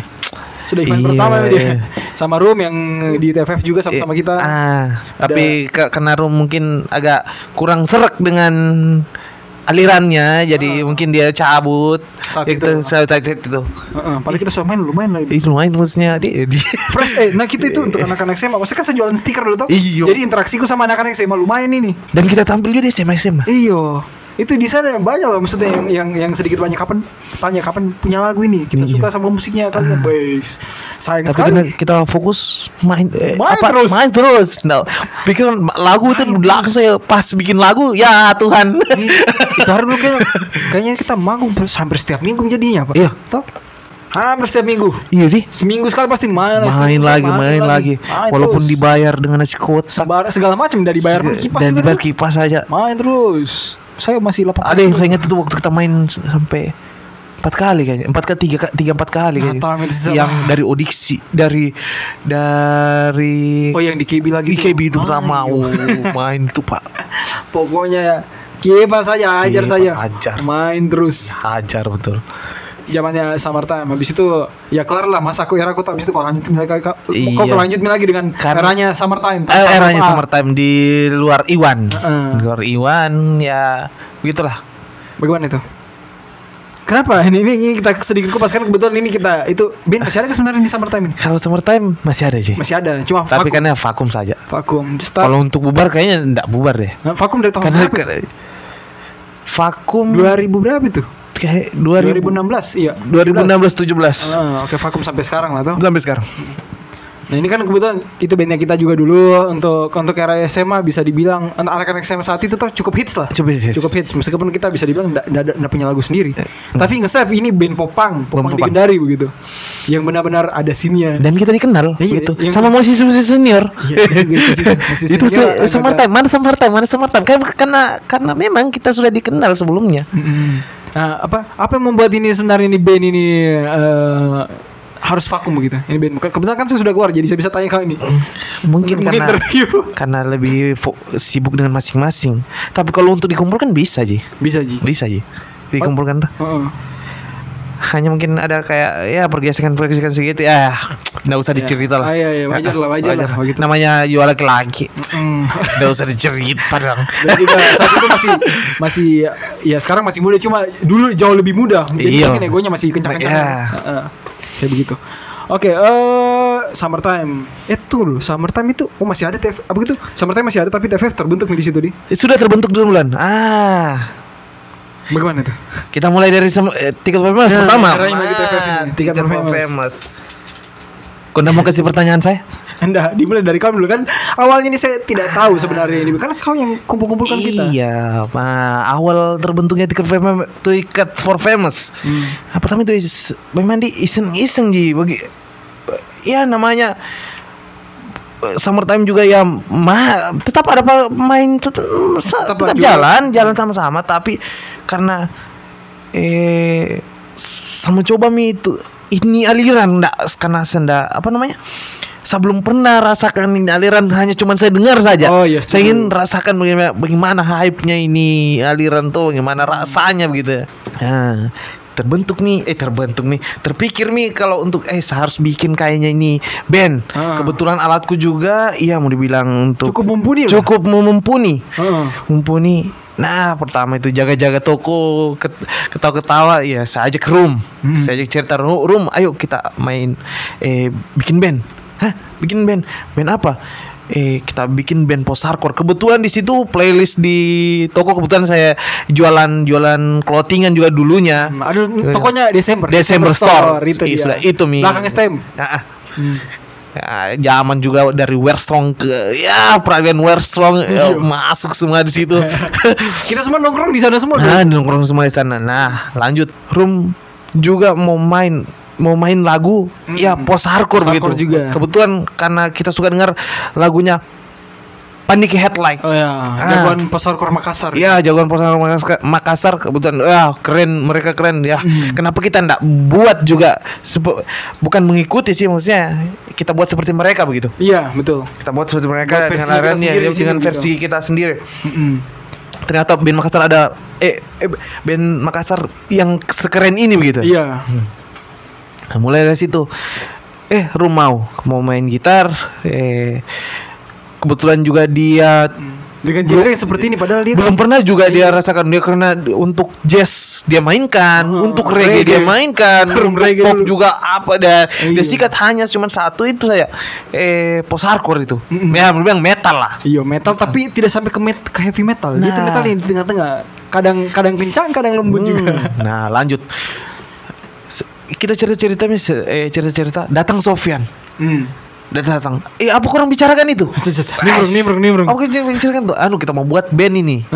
Sudah Ivan Iya, pertama dia. Sama Room yang di TFF juga sama-sama kita. Ah, tapi ke, karena Rum mungkin agak kurang serak dengan alirannya jadi Ah. mungkin dia cabut Saat itu itu. saat itu, itu. Heeh, paling kita sudah main lumayan lah. Ih, lumayan maksudnya dia, dia. Fresh eh nah kita itu untuk anak-anak SMA Maksudnya kan saya jualan stiker dulu tuh Iya. Jadi interaksiku sama anak-anak SMA lumayan ini dan kita tampil juga di SMA SMA Iyo itu di sana banyak loh maksudnya yang yang yang sedikit banyak kapan tanya kapan punya lagu ini. Kita Iya. suka sama musiknya kalian guys sayang tapi sekali. kita, kita fokus main eh, Main apa terus. main terus. Nah, bikin lagu itu Main belakang saya pas bikin lagu ya Tuhan. Ih, itu hari dulu kayak kayaknya kita manggung hampir setiap minggu jadinya pak. Iya. Toh? hampir setiap minggu. Iya di. Seminggu sekali pasti main main lagi sekali, main lagi. Main walaupun terus. dibayar dengan nasi kotak Sebar- segala macam dari bayar kipas dan dibayar kipas saja main terus saya masih lapang ada yang saya ingat itu waktu kita main sampai empat kali kayaknya empat kali tiga tiga empat kali kayaknya yang dari Odiksi dari dari oh yang di KB lagi tuh. IKB itu pertama oh, main tuh pak Pokoknya kipas saja ajar Kipas, saja. ajar. Main terus. hajar betul Zamannya summertime. Habis itu ya kelar lah masa aku era aku tak habis itu kok lanjut lagi kok Iya. kok lanjut lagi dengan Kan- eranya summertime. Eh, eranya apa. summertime di luar Iwan Heeh. di luar Iwan ya begitulah Bagaimana itu? Kenapa? Ini, ini, ini kita sedikit kupas kan kebetulan ini kita itu Ben masih ada sebenarnya di summertime ini? Kalau summertime masih ada sih. Masih ada, cuma Tapi vakum. kan ya vakum saja. vakum. Kalau untuk bubar kayaknya enggak bubar deh. Nah, vakum dari tahun Karena berapa? Vakum 2000 berapa itu? kayak 2000 2016, iya. 2016 17 Ah, oke vakum sampai sekarang lah tuh. sampai sekarang. Nah ini kan kebetulan itu bandnya kita juga dulu untuk untuk era SMA bisa dibilang anak-anak SMA saat itu tuh cukup hits lah. Coba hits. Cukup hits meskipun kita bisa dibilang nggak punya lagu sendiri. Tapi nge ini band popang, popang popang. legendari begitu. Yang benar-benar ada sinnya. Dan kita dikenal Iya, gitu. yang- Sama musisi-musisi senior. Iya, gitu juga. Musisi itu senior se- agak- summertime, mana summertime, mana summertime. Karena karena karena memang kita sudah dikenal sebelumnya. Mm-mm. Nah, apa apa yang membuat ini sebenarnya ini band ini eh, harus vakum begitu? Ini band Ke- kebetulan kan saya sudah keluar jadi saya bisa tanya kau ini. Mungkin Mau karena interview. karena lebih sibuk dengan masing-masing. Tapi kalau untuk dikumpulkan bisa ji, Bisa Ji. bisa ji. Dikumpulkan tuh. Heeh. Hanya mungkin ada kayak ya pergesekan-pergesekan sedikit ya. Nggak usah Ya. dicerita lah. Ah, iya, iya, wajar lah, wajar lah, begitu. Namanya jual laki-laki. Mm. Nggak usah dicerita dong. Dan juga saat itu masih masih ya sekarang masih muda cuma dulu jauh lebih muda. Jadi Iya. mungkin egonya masih kencang-kencang. Ya. Heeh. Kayak begitu. Oke, eh summertime. Eh tunggu dulu, summertime itu oh masih ada TF apa gitu? Summertime masih ada tapi TFF terbentuk nih di situ di. Sudah terbentuk duluan. Ah, Bagaimana tuh? kita mulai dari eh, tiket famous Nah, pertama. Ah, Tiket famous. Kau mau kasih pertanyaan saya? Anda dimulai dari kamu dulu kan. Awalnya ini saya tidak tahu sebenarnya ini karena kau yang kumpul-kumpulkan kita. Iya, Pak. Awal terbentuknya tiket for famous, tiket for famous. Hmm. Nah, pertama itu is- memang di iseng-iseng ji bagi ya namanya summertime juga ya mah tetap ada main tetap, Tetap tetap, jalan jalan sama-sama tapi karena eh sama coba mi itu ini aliran enggak karena enggak apa namanya? Saya belum pernah rasakan ini aliran hanya cuma saya dengar saja. Oh, iya, saya ingin rasakan bagaimana, bagaimana hype-nya ini aliran tuh bagaimana rasanya begitu. Nah, terbentuk nih eh terbentuk nih terpikir nih kalau untuk eh saya harus bikin kayaknya ini band. Ah. kebetulan alatku juga iya mau dibilang untuk Cukup mumpuni lah. cukup mumpuni. Heeh. mumpuni nah pertama itu jaga-jaga toko ket- ketawa-ketawa ya saya ajak room Hmm. saya ajak cerita "Ru- room ayo kita main eh bikin band hah bikin band band apa eh kita bikin band post hardcore kebetulan di situ playlist di toko kebetulan saya jualan jualan clothingan juga dulunya Hmm, Aduh, tokonya Desember. Desember Store. itu Iya, dia. sudah, itu, Mi. Belakang STM. Ah, ah. Hmm. Ya, zaman juga dari Wear Strong ke ya peralihan Wear Strong ya, Iya. masuk semua di situ. Kita semua nongkrong di sana semua. nah, dong. nongkrong semua di sana. Nah, lanjut room juga mau main mau main lagu Mm. ya post hardcore Post begitu. hardcore juga. Kebetulan karena kita suka dengar lagunya Panic Headlight. Oh ya, Ah. jagoan post hardcore Makassar. Ya jagoan hardcore Makassar- Makassar kebetulan ya keren mereka keren ya. Mm. Kenapa kita ndak buat juga bukan mengikuti sih maksudnya kita buat seperti mereka begitu. Iya, betul. kita buat seperti mereka Buat versi dengan kita alirannya sendiri ya, di sini dengan gitu. versi kita sendiri Mm-mm. ternyata band Makassar ada eh, eh band Makassar yang sekeren ini begitu Iya. Nah, mulai dari situ eh Rum mau mau main gitar eh kebetulan juga dia Mm. Dengan genre yang seperti ini padahal dia belum pernah juga dia Iya. rasakan dia karena untuk jazz dia mainkan Oh, untuk reggae. reggae, dia mainkan untuk reggae pop dulu. juga apa dan dia Iya. sikat hanya cuma satu itu saya eh post hardcore itu Mm-mm. ya bilang metal lah Iya metal tapi tidak sampai ke, met- ke heavy metal. Dia itu Nah. metal yang di tengah-tengah. Kadang kadang kencang, kadang lembut Hmm, juga. Nah, lanjut. Kita cerita-cerita eh, cerita-cerita. Datang Sofyan. Hmm. Datang datang. Eh, apa kurang bicarakan itu? Nimbrung, nimbrung, nimbrung. Apa kita bicarakan tuh? Anu kita mau buat band ini.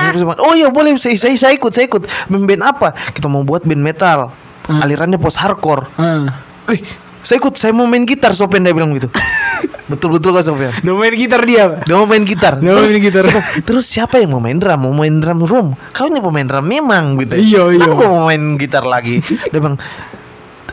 Ah. oh iya boleh saya, saya saya ikut saya ikut. Band, band apa? Kita mau buat band metal. Hmm. Alirannya post hardcore. Ah. Eh, saya ikut. Saya mau main gitar. Sofyan dia bilang gitu. Betul-betul kok Sofyan. Udah main gitar dia. Dia mau main gitar. Dia mau main gitar. siapa, terus siapa yang mau main drum? Mau main drum room? Kau ini pemain drum memang gitu. Iya, iya. Kau mau main gitar lagi? Dia bilang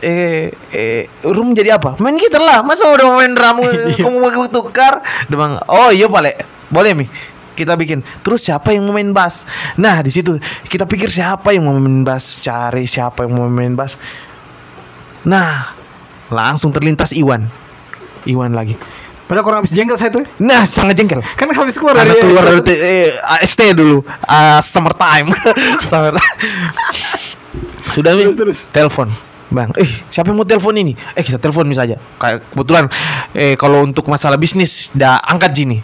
eh eh room jadi apa? Main gitar lah. Masa udah main drum Iya. kamu mau tukar? Bilang, "Oh iya, Pale. Boleh, Mi." Kita bikin. Terus siapa yang mau main bass? Nah, di situ kita pikir siapa yang mau main bass, cari siapa yang mau main bass. Nah, langsung terlintas Iwan. Iwan lagi. Padahal kurang habis jengkel saya tuh. Nah, sangat jengkel. Kan habis keluar Karena dari keluar dari eh, AST dulu, ah, summertime. Summer- Sudah Mi? Terus, terus. Telepon. Bang, eh siapa yang mau telepon ini? Eh kita telepon misalnya. Kayak kebetulan eh kalau untuk masalah bisnis dah angkat Jini.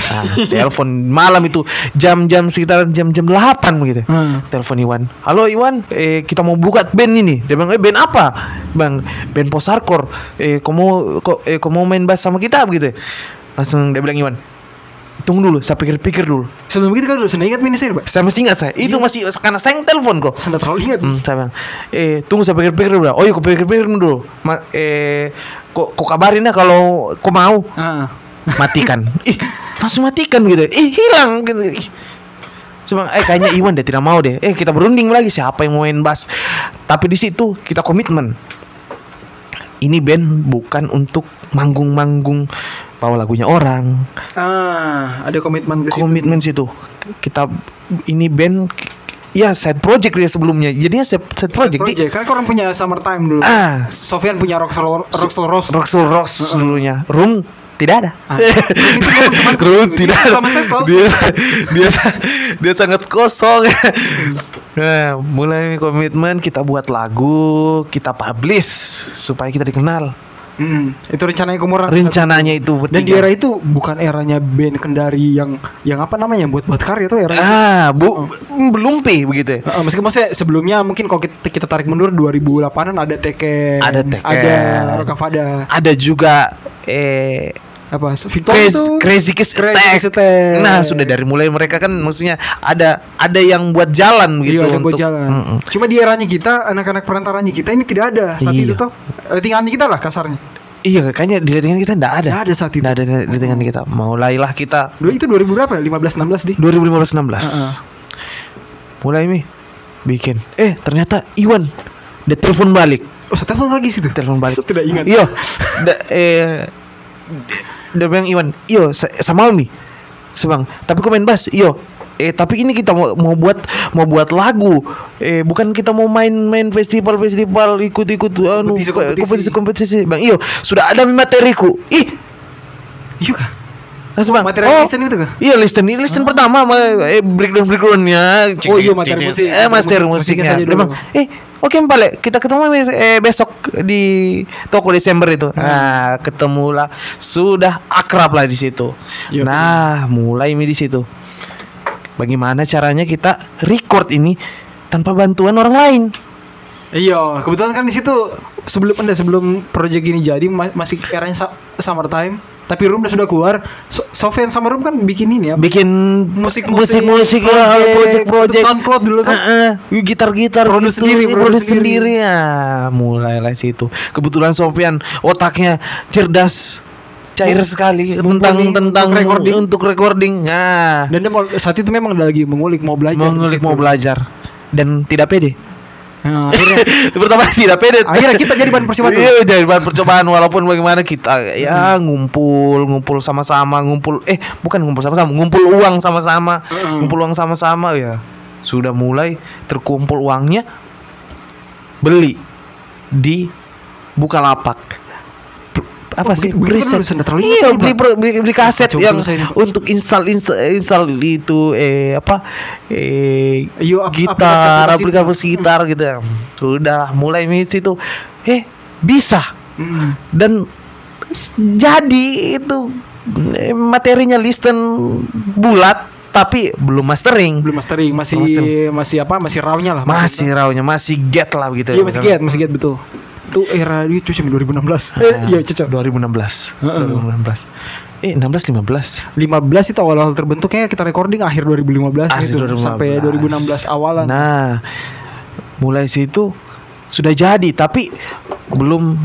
Nah, telepon malam itu jam-jam sekitar jam-jam 8 begitu. Hmm. Telepon Iwan. Halo Iwan, eh kita mau buka band ini. Dia bilang, "Eh band apa?" Bang, band post hardcore. Eh kamu kok eh kamu main bass sama kita begitu. Langsung dia bilang Iwan, "Tunggu dulu, saya pikir-pikir dulu." Sebelum itu kan udah sudah ingat mini saya, Pak. Saya masih ingat saya. Itu Iya. masih karena saya yang telepon kok. Sudah terlalu ingat. Hmm, saya bilang, eh tunggu saya pikir-pikir dulu. Oh iya, kau pikir-pikir dulu. Ma eh, kok, kok kabarin ya kalau kau mau Ah. matikan. Ih, langsung matikan gitu. Ih, hilang gitu. Ih. Saya bilang, eh kayaknya Iwan deh tidak mau deh. Eh kita berunding lagi siapa yang mau main bass. Tapi di situ kita komitmen. Ini band bukan untuk manggung-manggung bawa lagunya orang. Ah, ada komitmen ke situ. Komitmen situ. Kita ini band ya side project dia sebelumnya. Jadinya side, side project. Di- Project. Kan orang punya summertime dulu. Ah, Sofian punya Roxel Roxel Rose. Roxel Ross Heeh. dulunya. Room tidak ada. Ah, Room tidak ada. Sama saya selalu dia, dia dia sangat kosong. nah, mulai komitmen kita buat lagu, kita publish supaya kita dikenal. Hmm, itu rencananya Kumurang. Rencananya itu Dan di bertiga. era itu bukan eranya band Kendari yang yang apa namanya buat buat karya tuh era. itu. Ah, bu, belum P begitu ya. Uh, meskipun maksudnya sebelumnya mungkin kalau kita, kita tarik mundur 2008an ada Tekken, Ada Tekken. ada Rokavada, Ada juga eh apa Crazy, itu Crazy Kiss Crazy Attack. Kiss Attack. Nah, sudah dari mulai mereka kan maksudnya ada ada yang buat jalan gitu Iya, ada buat untuk jalan. Mm-mm. Cuma di eranya kita, anak-anak perantaranya kita ini tidak ada saat Iya. itu tuh. Ratingan kita lah kasarnya. Iya, kayaknya di ratingan kita enggak ada. Tidak ada saat itu. Enggak ada di ratingan kita. Mulailah kita Dua itu 2000 berapa? ya? 15 16 di. 2015 16. Heeh. Mulai nih bikin. Eh, ternyata Iwan dia telepon balik. Oh, telepon lagi situ. Telepon balik. Saya tidak ingat. Iya. Eh dia bilang Iwan, "Iyo, sa- sama Omi." Sebang, tapi kau main bass. Iyo. Eh, tapi ini kita mau, mau buat mau buat lagu. Eh, bukan kita mau main-main festival-festival ikut-ikut anu Kompetisi, kompetisi. kompetisi-kompetisi. Bang, iyo, sudah ada materiku. Ih, Iya kah? Langsung bang. Materi oh, listen itu kah? Iya listen ini listen pertama ma- eh breakdown breakdownnya. Oh iya, materi musik. Eh materi Musik- musiknya Dia bilang, eh oke Mbak kita ketemu eh, besok di toko Desember itu. Hmm. Nah ketemulah sudah akrab lah di situ. Iya, nah mulai mi di situ. Bagaimana caranya kita record ini tanpa bantuan orang lain? Iya, kebetulan kan di situ sebelum anda sebelum project ini jadi ma- masih eranya sa- summertime, tapi Room udah sudah keluar. So, Sofian sama Room kan bikin ini ya. Bikin Musik- musik musik, musik ya, project, project project SoundCloud dulu tuh. gitar gitar Produce sendiri, produce produce sendiri ya mulailah situ kebetulan Sofian otaknya cerdas cair sekali tentang tentang untuk recording. untuk recording nah Dan dia mau, saat itu memang lagi mengulik mau belajar. mau di ngulik situ. mau belajar dan tidak pede Nah, akhirnya pertama tidak pede akhirnya kita jadi bahan percobaan. Iya, jadi bahan percobaan walaupun bagaimana kita ya ngumpul, ngumpul sama-sama, ngumpul eh bukan ngumpul sama-sama, ngumpul uang sama-sama, Heeh. ngumpul uang sama-sama ya. Sudah mulai terkumpul uangnya beli di Bukalapak. Apa Oh, sih? kan Iya, saya, beli, Pak. pro- beli, beli kaset Kacau yang untuk install install, install itu eh apa eh Iya, ap- gitar, aplikasi- aplikasi gitar gitu. Sudah mulai di situ. Eh, bisa Hmm. dan jadi itu eh, materinya listen bulat tapi belum mastering Belum mastering, masih Belum mastering. masih apa? Masih rawnya lah. masih rawnya masih get lah gitu Iya, masih get, masih get betul. Itu era dia cuci 2016. Eh, Ah, iya, cocok. 2016 Heeh. 2016 eh 16 15 15 itu awal-awal terbentuknya kita recording akhir 2015 Akhir itu 2015. sampai 2016 awalan. nah mulai situ sudah jadi tapi belum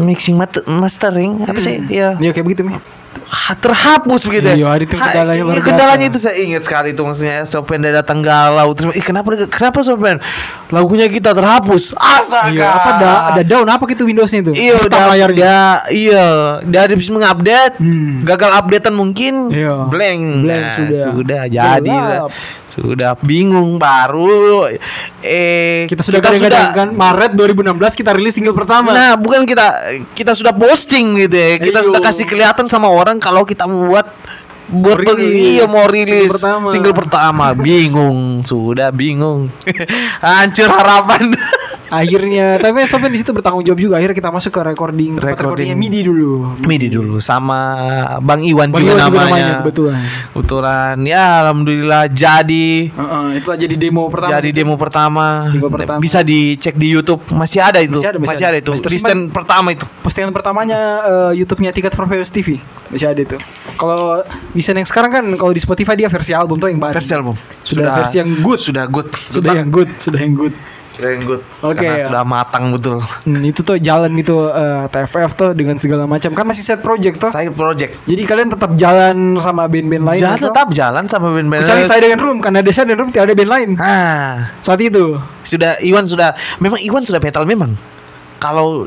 mixing mastering apa sih Hmm. ya Iya kayak begitu nih. Ha- terhapus begitu ya. Iya, itu kendalanya Ha, iya, kendalanya itu saya ingat sekali itu maksudnya dia datang galau terus ih kenapa kenapa Sopen lagunya kita terhapus astaga Iya, apa ada ada down apa gitu Windowsnya itu? iya udah layarnya. dia iya dari habis mengupdate Hmm. gagal updatean mungkin Iya. blank Blank Nah, sudah. sudah jadi sudah bingung baru eh Kita sudah gadang-gadangkan Maret 2016 kita rilis single pertama. Nah, bukan kita kita sudah posting gitu ya. Kita Iyo. sudah kasih kelihatan sama orang kalau kita membuat buat rilis. iya mau rilis Single pertama. single pertama. bingung, sudah bingung. Hancur harapan. Akhirnya tapi Sofian di situ bertanggung jawab juga akhirnya kita masuk ke recording tempat Recording. recordingnya MIDI dulu Midi dulu sama Bang Iwan Bang juga Iwan namanya. namanya kebetulan Kebetulan ya alhamdulillah jadi Heeh, itulah jadi demo pertama jadi demo pertama. Single pertama. Bisa dicek di YouTube masih ada itu. Masih ada, masih ada. itu. Masih. Kristen pertama itu. postingan pertamanya eh, YouTube-nya Tiket for Famous TV masih ada itu kalau bisa yang sekarang kan kalau di Spotify dia versi album tuh yang baru Versi album. Sudah versi yang good. Sudah good. sudah yang good sudah yang good Yang good. Oke, Karena ya. sudah matang betul. Hmm, itu tuh jalan gitu eh, TFF tuh dengan segala macam kan masih set project tuh Saya project. jadi kalian tetap jalan sama band-band lain Jalan tetap jalan sama band-band. kecuali saya dengan room karena desa dan room tidak ada band lain Ah, saat itu sudah Iwan sudah memang Iwan sudah metal memang. Kalau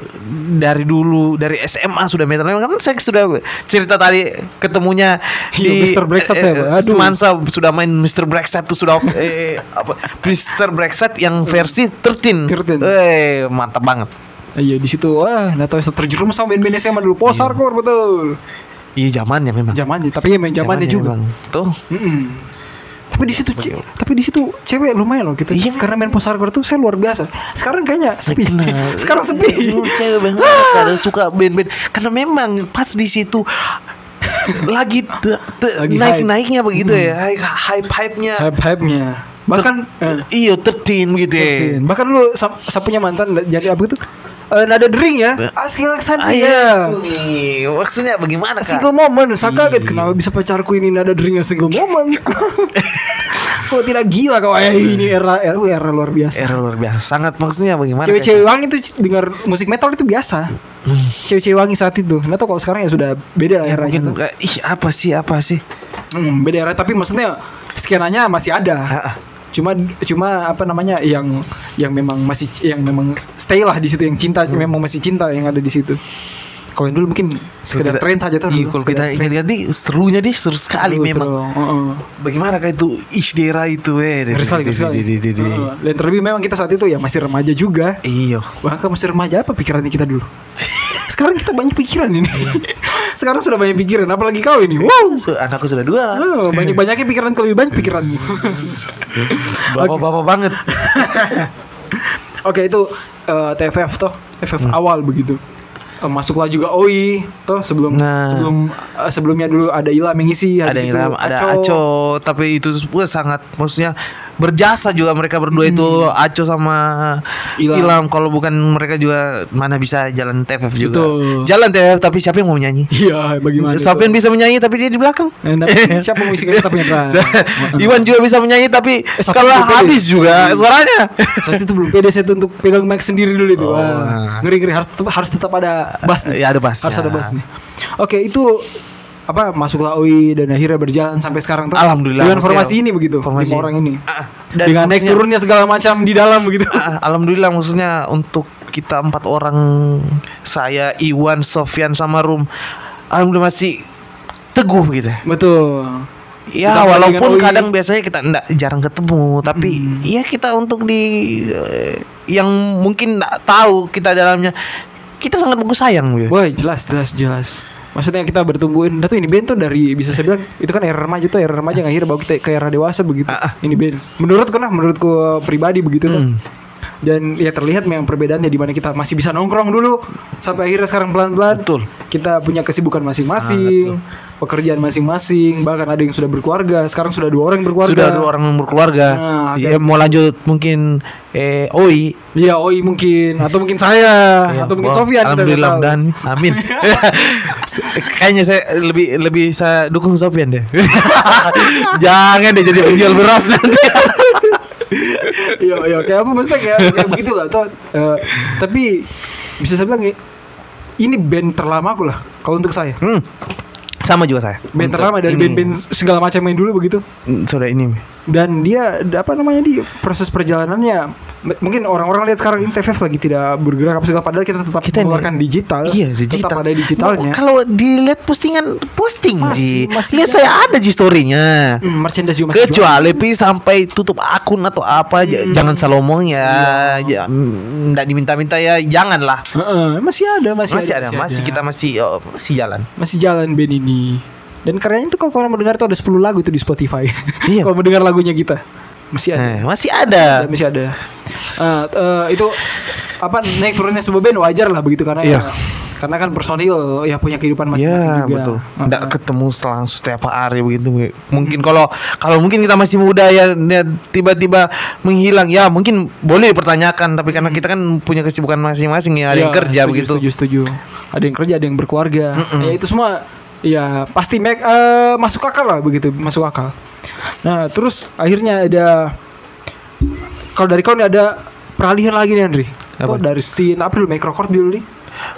dari dulu dari SMA sudah memang kan saya sudah cerita tadi ketemunya Iya, Mr. Brexit saya, Pak. Aduh. Semansa sudah main Mr. Brexit tuh sudah eh apa Mr. Brexit yang versi 13. 13. Eh mantap banget. iya di situ wah nggak tahu terjerumus sama band-band SMA dulu Iya. hardcore betul Iya zamannya memang. zamannya tapi ya main zamannya juga memang. Tuh. Mm-mm. Tapi di situ ce- tapi di situ cewek lumayan loh kita. Iya. Karena main post hardcore tuh saya luar biasa. Sekarang kayaknya sepi. Sekarang sepi. Lu cewek banget kalau suka band-band karena memang pas di situ lagi, te- te- Lagi naik hype. naiknya begitu Hmm. ya hype hype nya Hype-hype-nya. Bahkan eh, iya tertin gitu ya bahkan lu sa- sa punya mantan jadi apa itu? Eh, nada dering ya. Asli Ah, Alexandria. iya, itu nih. maksudnya bagaimana kak? Single moment, saya kaget kenapa bisa pacarku ini nada deringnya single moment. Kok tidak gila kau ayah ini era era, era luar biasa. Era luar biasa, sangat maksudnya bagaimana? Cewek-cewek wangi c- dengar musik metal itu biasa. Hmm. Cewek-cewek wangi saat itu. Nggak tahu kalau sekarang ya sudah beda lah Ya, eranya. mungkin eh, ih apa sih apa sih? Hmm, beda era tapi maksudnya skenanya masih ada. Cuma cuma apa namanya yang yang memang masih yang memang stay lah di situ yang cinta Hmm. memang masih cinta yang ada di situ. Kalau yang dulu mungkin sekedar kita- tren saja tuh. Iya, kalau kita ingat-ingat nih serunya deh seru sekali Seru, memang. seru. Heeh. Bagaimana kayak itu ish daerah itu eh. Ngeri sekali, Heeh. Dan terlebih memang kita saat itu ya masih remaja juga. Iya. Bahkan masih remaja apa pikirannya kita dulu? Sekarang kita banyak pikiran ini. Sekarang sudah banyak pikiran, apalagi kau ini. Wow. Anakku sudah dua. Oh, banyak banyaknya pikiran lebih banyak pikiranmu. Bapak-bapak banget. Oke itu eh, TFF toh, TFF Hmm. awal begitu. Eh, masuklah juga OI toh sebelum Nah. sebelum eh, sebelumnya dulu ada Ilham yang ngisi, ada habis yang ram- ada Aco. tapi itu pun sangat maksudnya berjasa juga mereka berdua Hmm. itu Aco sama Ilham. Ilham. kalau bukan mereka juga mana bisa jalan TFF juga. Betul. Jalan TFF tapi siapa yang mau menyanyi? Iya, bagaimana? itu? Sofian bisa menyanyi tapi dia di belakang. Eh, tapi siapa mau kita punya peran? Iwan juga bisa menyanyi tapi Eh, kalau belum pede. habis juga suaranya. Saat itu belum pede saya tuh untuk pegang mic sendiri dulu itu. Oh. Wah, ngeri ngeri harus tetap harus tetap ada bass. nih. Ya ada bass. harus ada bass nih. Oke, itu apa masuklah OI dan akhirnya berjalan sampai sekarang tuh. Alhamdulillah, Dengan formasi ini begitu, formasi- orang ini. Dan dengan naik turunnya segala macam di dalam begitu. Ah, Alhamdulillah maksudnya untuk kita empat orang saya Iwan Sofyan sama Rum Alhamdulillah masih teguh gitu Betul. ya Ditambah walaupun kadang biasanya kita enggak jarang ketemu tapi Hmm. ya kita untuk di eh, yang mungkin enggak tahu kita dalamnya kita sangat bagus sayang gitu. Wah, jelas jelas jelas. Maksudnya kita bertumbuhin, nah tuh ini band tuh dari bisa saya bilang itu kan era remaja tuh era remaja yang akhirnya bawa kita ke era dewasa begitu. Ah, ah. Ini band. Menurutku nah, menurutku pribadi begitu tuh. Dan ya terlihat memang perbedaannya di mana kita masih bisa nongkrong dulu sampai akhirnya sekarang pelan-pelan betul kita punya kesibukan masing-masing, pekerjaan masing-masing, bahkan ada yang sudah berkeluarga. Sekarang sudah dua orang yang berkeluarga. sudah dua orang yang berkeluarga Nah, ya mau lanjut mungkin eh Oi Iya, Oi mungkin atau mungkin saya Ya, atau mungkin Sofian Alhamdulillah dan amin. Kayaknya saya lebih lebih saya dukung Sofian deh. Jangan deh jadi penjual beras nanti. Iya, iya, kayak apa maksudnya kayak, kayak begitu lah tuh. eh, tapi bisa saya bilang ini band terlama aku lah kalau untuk saya. Hmm. Sama juga saya. Terlama dari ini. band-band segala macam main dulu begitu. Hmm, Sudah ini. Dan dia apa namanya di proses perjalanannya mungkin orang-orang lihat sekarang ini TFF lagi tidak bergerak apa segala padahal kita tetap Kita ini- mengeluarkan digital. Iya, digital. Tetap ada digitalnya. Mau- Kalau dilihat postingan posting Masih- Ji. masih Lihat ada. saya ada Ji story-nya. Hmm, merchandise juga masih. Kecuali pi sampai tutup akun atau apa Hmm. jangan salah omong ya. Iya. Ja- mm, diminta-minta ya janganlah. Heeh, masih ada, masih, Masih ada, masih kita masih oh, masih jalan. masih jalan band ini. Dan karyanya itu kalau orang mendengar tuh ada 10 lagu itu di Spotify. Iya. kalau mendengar lagunya kita masih ada. Eh, masih ada. Ada, masih ada. Eh, eh, itu apa naik turunnya sebuah band wajar lah begitu karena Iya. karena kan personil ya punya kehidupan masing-masing Iya juga. betul. Nggak ketemu langsung setiap hari begitu. Mungkin kalau kalau mungkin kita masih muda ya tiba-tiba menghilang ya mungkin boleh dipertanyakan tapi karena kita kan punya kesibukan masing-masing ya ada yang Iya, kerja setuju, begitu. Setuju, setuju. Ada yang kerja, ada yang berkeluarga. Mm-mm. Ya itu semua ya pasti make, eh, masuk akal lah begitu, masuk akal. Nah, terus akhirnya ada kalau dari kau nih ada peralihan lagi nih Andri. Kau Apa? dari scene apa dulu microchord dulu nih?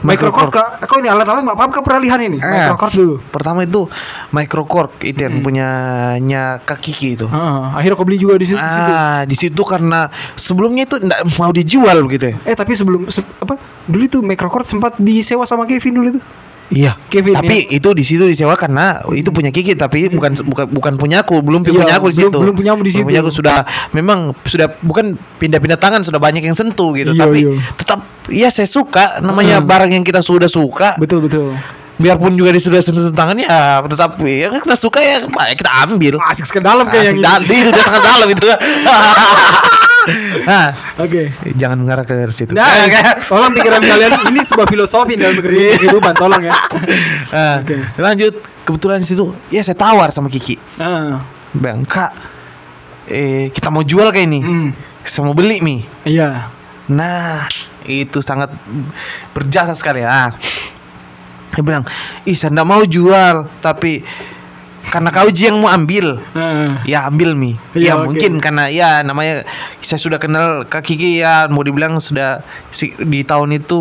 Microchord kak, kau ini alat-alat nggak paham ke peralihan ini? Eh. Microchord dulu. Pertama itu microcork itu yang Mm. punyanya Kak Kiki itu. Heeh, akhirnya kau beli juga di situ. di situ. Ah, di situ karena sebelumnya itu enggak mau dijual begitu ya. Eh tapi sebelum se- apa dulu itu microchord sempat disewa sama Kevin dulu itu. Iya. Kevin Tapi ya. itu di situ disewa karena itu punya Kiki tapi bukan bukan bukan punya aku, belum Iya, punya aku di belum- situ. belum punyamu di Belum situ. punya aku sudah memang sudah bukan pindah-pindah tangan sudah banyak yang sentuh gitu, Iya, tapi iya. tetap iya saya suka namanya Hmm. barang yang kita sudah suka. Betul betul. Biarpun juga dia sudah sentuh tangan ya tetap ya kita suka ya ya kita ambil. Asik sekali dalam kayak yang Asik ini. dal- di itu sangat dalam itu. nah, Oke. jangan mengarah ke situ. Nah, tolong pikiran kalian ini sebuah filosofi dalam Iya. kehidupan, tolong ya. Nah, Oke. lanjut kebetulan di situ ya saya tawar sama Kiki. Ah, Bang, Kak, eh kita mau jual kayak ini. hmm, Saya mau beli mie. iya. Nah, itu sangat berjasa sekali. Nah, dia bilang, ih saya mau jual, tapi karena kau Ji yang mau ambil, Ah, ya ambil mie. Iya, ya oke. mungkin karena ya namanya saya sudah kenal Kak Kiki ya mau dibilang sudah si- di tahun itu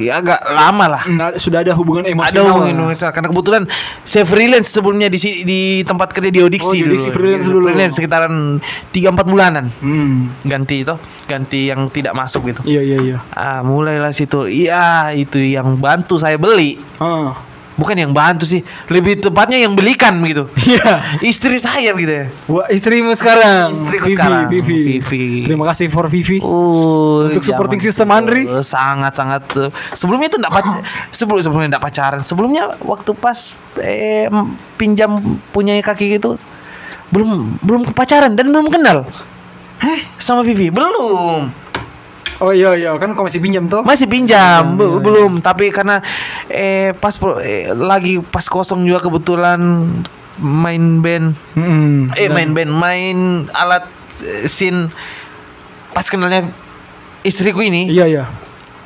ya agak lama lah. nah, sudah ada hubungan emosional. Ada hubungan. Indonesia karena kebetulan saya freelance sebelumnya di di tempat kerja di Oh, Odiksi dulu. Odiksi freelance dulu. Freelance sekitaran 3 4 bulanan. Hmm, Ganti itu, ganti yang tidak masuk gitu. iya iya iya. Ah, mulailah situ. Iya, itu yang bantu saya beli. Ah, Bukan yang bantu sih, lebih tepatnya yang belikan gitu. iya. Istri saya gitu ya. Wah, istrimu sekarang. Istriku Vivi, sekarang, Vivi. Vivi. Terima kasih for Vivi. Uh, Untuk supporting zaman system Andri? sangat-sangat uh, sebelumnya itu enggak pacaran sebelum sebelumnya enggak pacaran sebelumnya waktu pas eh, pinjam punya kaki gitu belum belum pacaran dan belum kenal Heh, sama Vivi belum Oh iya iya, kan kau masih pinjam tuh. masih pinjam Iya, iya, iya. belum tapi karena eh pas eh, lagi pas kosong juga kebetulan main band Hmm, eh dan- main band main alat eh, sin pas kenalnya istriku ini Iya iya.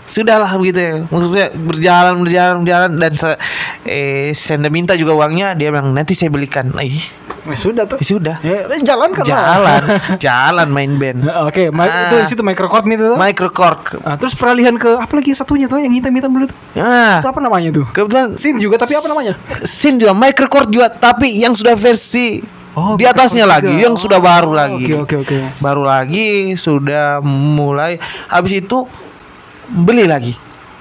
Sudahlah begitu ya maksudnya berjalan berjalan berjalan dan se eh saya minta juga uangnya dia bilang nanti saya belikan ih Eh, sudah tuh. ya sudah Ya, jalan kan jalan jalan main band Nah, Oke, ma- Ah. itu di situ microchord itu. tuh. microcork Ah, terus peralihan ke apa lagi satunya tuh yang hitam-hitam dulu tuh? nah Itu apa namanya tuh? kebetulan Sin juga tapi apa namanya? sin juga microcork juga tapi yang sudah versi Oh, di atasnya lagi juga. yang sudah baru Oh, lagi Oke oke oke. baru lagi sudah mulai habis itu beli lagi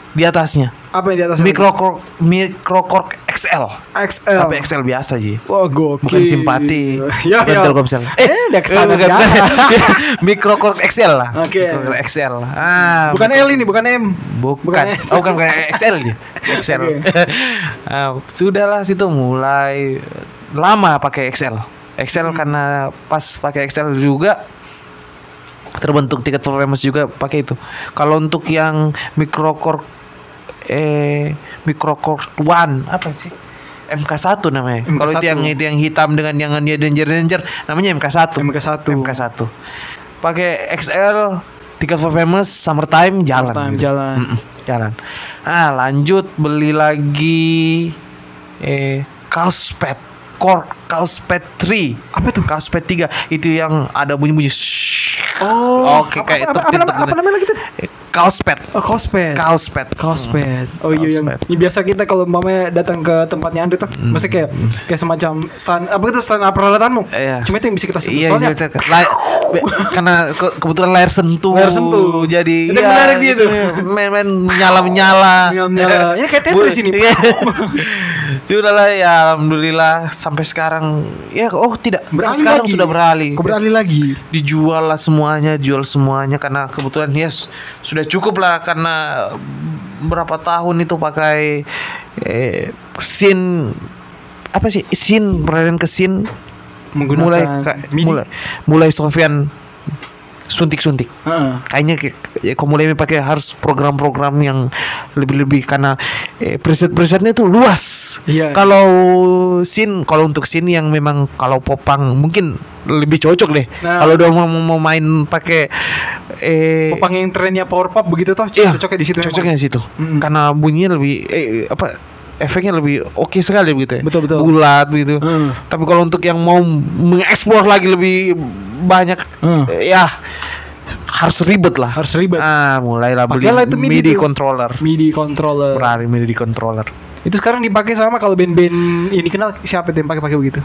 di atasnya Apa yang di atas? microcork microcork XL XL. tapi XL biasa sih Wah, gokil. bukan simpati Ya, bukan ya. Telkomsel Eh, udah ke sana bukan, bukan. Microcork XL lah Oke. Microcork XL ah Bukan L ini, bukan M. bukan bukan S. oh bukan bukan XL aja XL Oke. Ah, sudahlah situ mulai lama pakai XL XL Hmm. karena pas pakai XL juga terbentuk tiket for famous juga pakai itu kalau untuk yang microcork eh microcork one apa sih MK1 namanya. Kalau itu MK1. yang itu yang hitam dengan yang dia danger danger namanya MK1. MK1. MK1. Pakai XL tiket for famous summertime jalan. Summertime, gitu. jalan. Mm-mm, jalan. Ah, lanjut beli lagi eh kaos pet core kaos pet 3 Apa tuh? kaos pet 3 itu yang ada bunyi-bunyi Oh. Oke, apa, kayak apa, apa, tuk-tuk nama, apa gitu. namanya kaos pet Oh, Kaos Hmm. pet. Oh iya yang ini biasa kita kalau umpamanya datang ke tempatnya Andre tuh, Hmm. mesti kayak kayak semacam stand apa itu stand peralatanmu. Iya. Cuma itu yang bisa kita sentuh. Iya, Soalnya iya, karena ke- kebetulan layar sentuh. Layar sentuh. Jadi Itu yang menarik dia tuh. Main-main nyala-nyala. Nyala-nyala. Ini kayak Tetris ini. Iya. Sudah lah ya alhamdulillah sampai sekarang ya oh tidak Beralih sekarang lagi. sudah beralih. Beralih lagi. Dijual lah semuanya, jual semuanya karena kebetulan ya s- sudah cukup lah karena berapa tahun itu pakai eh, sin apa sih sin peralihan ke sin Menggunakan mulai ka- mulai mulai Sofian suntik-suntik. Heeh. Kayaknya kayak- ya, kalau mulai pakai harus program-program yang lebih-lebih karena eh, preset-presetnya tuh luas. Iya. Kalau scene, kalau untuk scene yang memang kalau popang mungkin lebih cocok deh. Nah. Kalau udah mau, mau main pakai eh Popang yang trennya power pop begitu toh Iya, cocoknya di situ. cocoknya di situ. Karena bunyinya lebih eh apa efeknya lebih oke sekali gitu ya. Betul, betul. Bulat gitu. Heeh. Tapi kalau untuk yang mau mengeksplor lagi lebih banyak eh, ya harus ribet lah. Harus ribet. Ah, mulailah beli itu MIDI MIDI, controller. MIDI controller. Berari MIDI controller. Itu sekarang dipakai sama kalau band-band ini kenal siapa yang pakai-pakai begitu?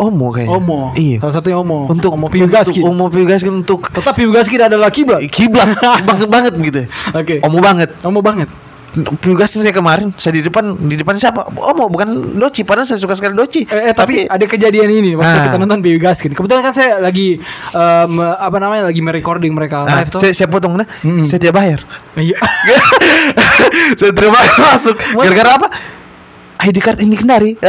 Omo kayaknya. Omo. Iya. Salah satunya Omo. Untuk Omo Piugaskin. Untuk Omo Piugaskin untuk Tetap Piugaskin adalah kiblat. kiblat banget banget gitu. Oke. Omo banget. Omo banget. Piugaskin saya kemarin, saya di depan di depan siapa? Omo bukan Doci, padahal saya suka sekali Doci. Eh, eh, tapi, ada kejadian ini waktu Ah. kita nonton Piugaskin. Kebetulan kan saya lagi em, apa namanya lagi merecording mereka Ah, live tuh. saya, saya potong nah, Mm-mm. saya tidak bayar. Iya. saya terima masuk. Gara-gara apa? ID card ini kendari.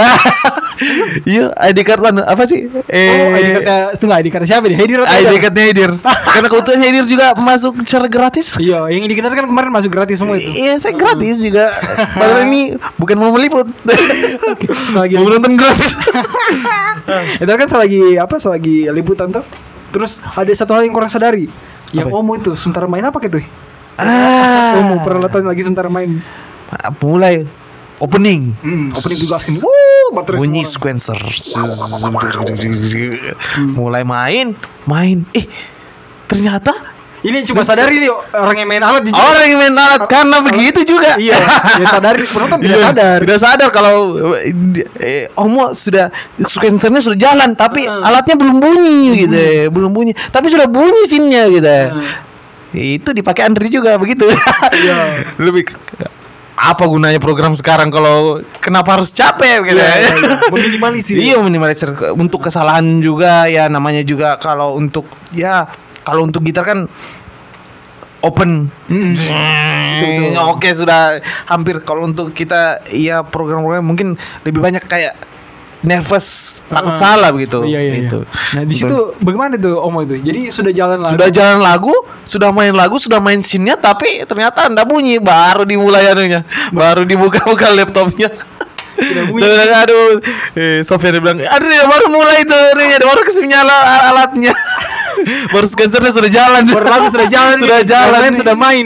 Iya, ID card mana? Apa sih? Eh, Oh, ID cardnya itu nggak ID cardnya siapa nih? Atau ID cardnya Hedir. Karena kebetulan Hedir juga masuk secara gratis. Iya, yang ini kan kemarin masuk gratis semua itu. Iya, saya gratis juga. Padahal ini bukan mau meliput. Selagi mau nonton gratis. itu kan selagi apa selagi liputan tuh. Terus ada satu hal yang kurang sadari. Yang? Omo itu sementara main apa gitu? ah, Omo peralatan lagi sementara main. mulai opening. Hmm, opening Piugaskin. Wuh, baterai bunyi semua. sequencer mulai main main eh ternyata Ini cuma sadari nih orang yang main alat di orang yang main alat karena begitu juga Iya, ya sadari penonton tidak Iya, sadar. tidak sadar kalau eh, Omo sudah sequencernya sudah jalan tapi Heeh. alatnya belum bunyi gitu ya, belum bunyi tapi sudah bunyi sinnya gitu. Heeh. itu dipakai Andri juga begitu Iya. lebih apa gunanya program sekarang kalau kenapa harus capek gitu Iya, ya? iya, iya. Meminimalisir. Iya minimalisir untuk kesalahan juga ya namanya juga kalau untuk ya kalau untuk gitar kan open. Hmm, betul. Oke sudah hampir kalau untuk kita ya program-program mungkin lebih banyak kayak nervous takut Ah. salah begitu. Iya, iya, iya. Gitu. Nah, di situ bagaimana tuh Omo itu? Jadi sudah jalan lah. Sudah jalan lagu, sudah main lagu, sudah main scene-nya tapi ternyata anda bunyi baru dimulai anunya, baru dibuka-buka laptopnya. Tidak bunyi. Sudah, aduh, eh, Sofia dia bilang, aduh ya baru mulai tuh, nih, baru ke sini nyala alatnya. Baru scannernya sudah jalan. Baru sudah jalan, sudah nih. jalan, sudah main.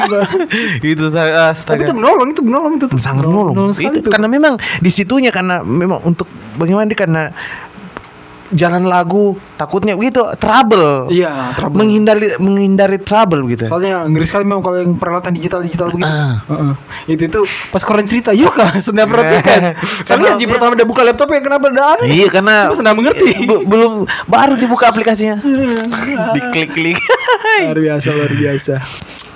itu saya Tapi itu menolong, itu menolong itu sangat menolong. sekali Itu karena memang di situnya karena memang untuk bagaimana dia karena jalan lagu takutnya begitu trouble. Iya, trouble. Menghindari menghindari trouble gitu. Soalnya ngeri sekali memang kalau yang peralatan digital-digital begitu. Ah. Heeh. Itu itu pas koran cerita, yuk kah senang perhatikan. Saya lihat di pertama dia buka laptopnya kenapa ada aneh. Iya karena Cuma senang mengerti. be- belum baru dibuka aplikasinya. Diklik-klik. luar biasa, luar biasa.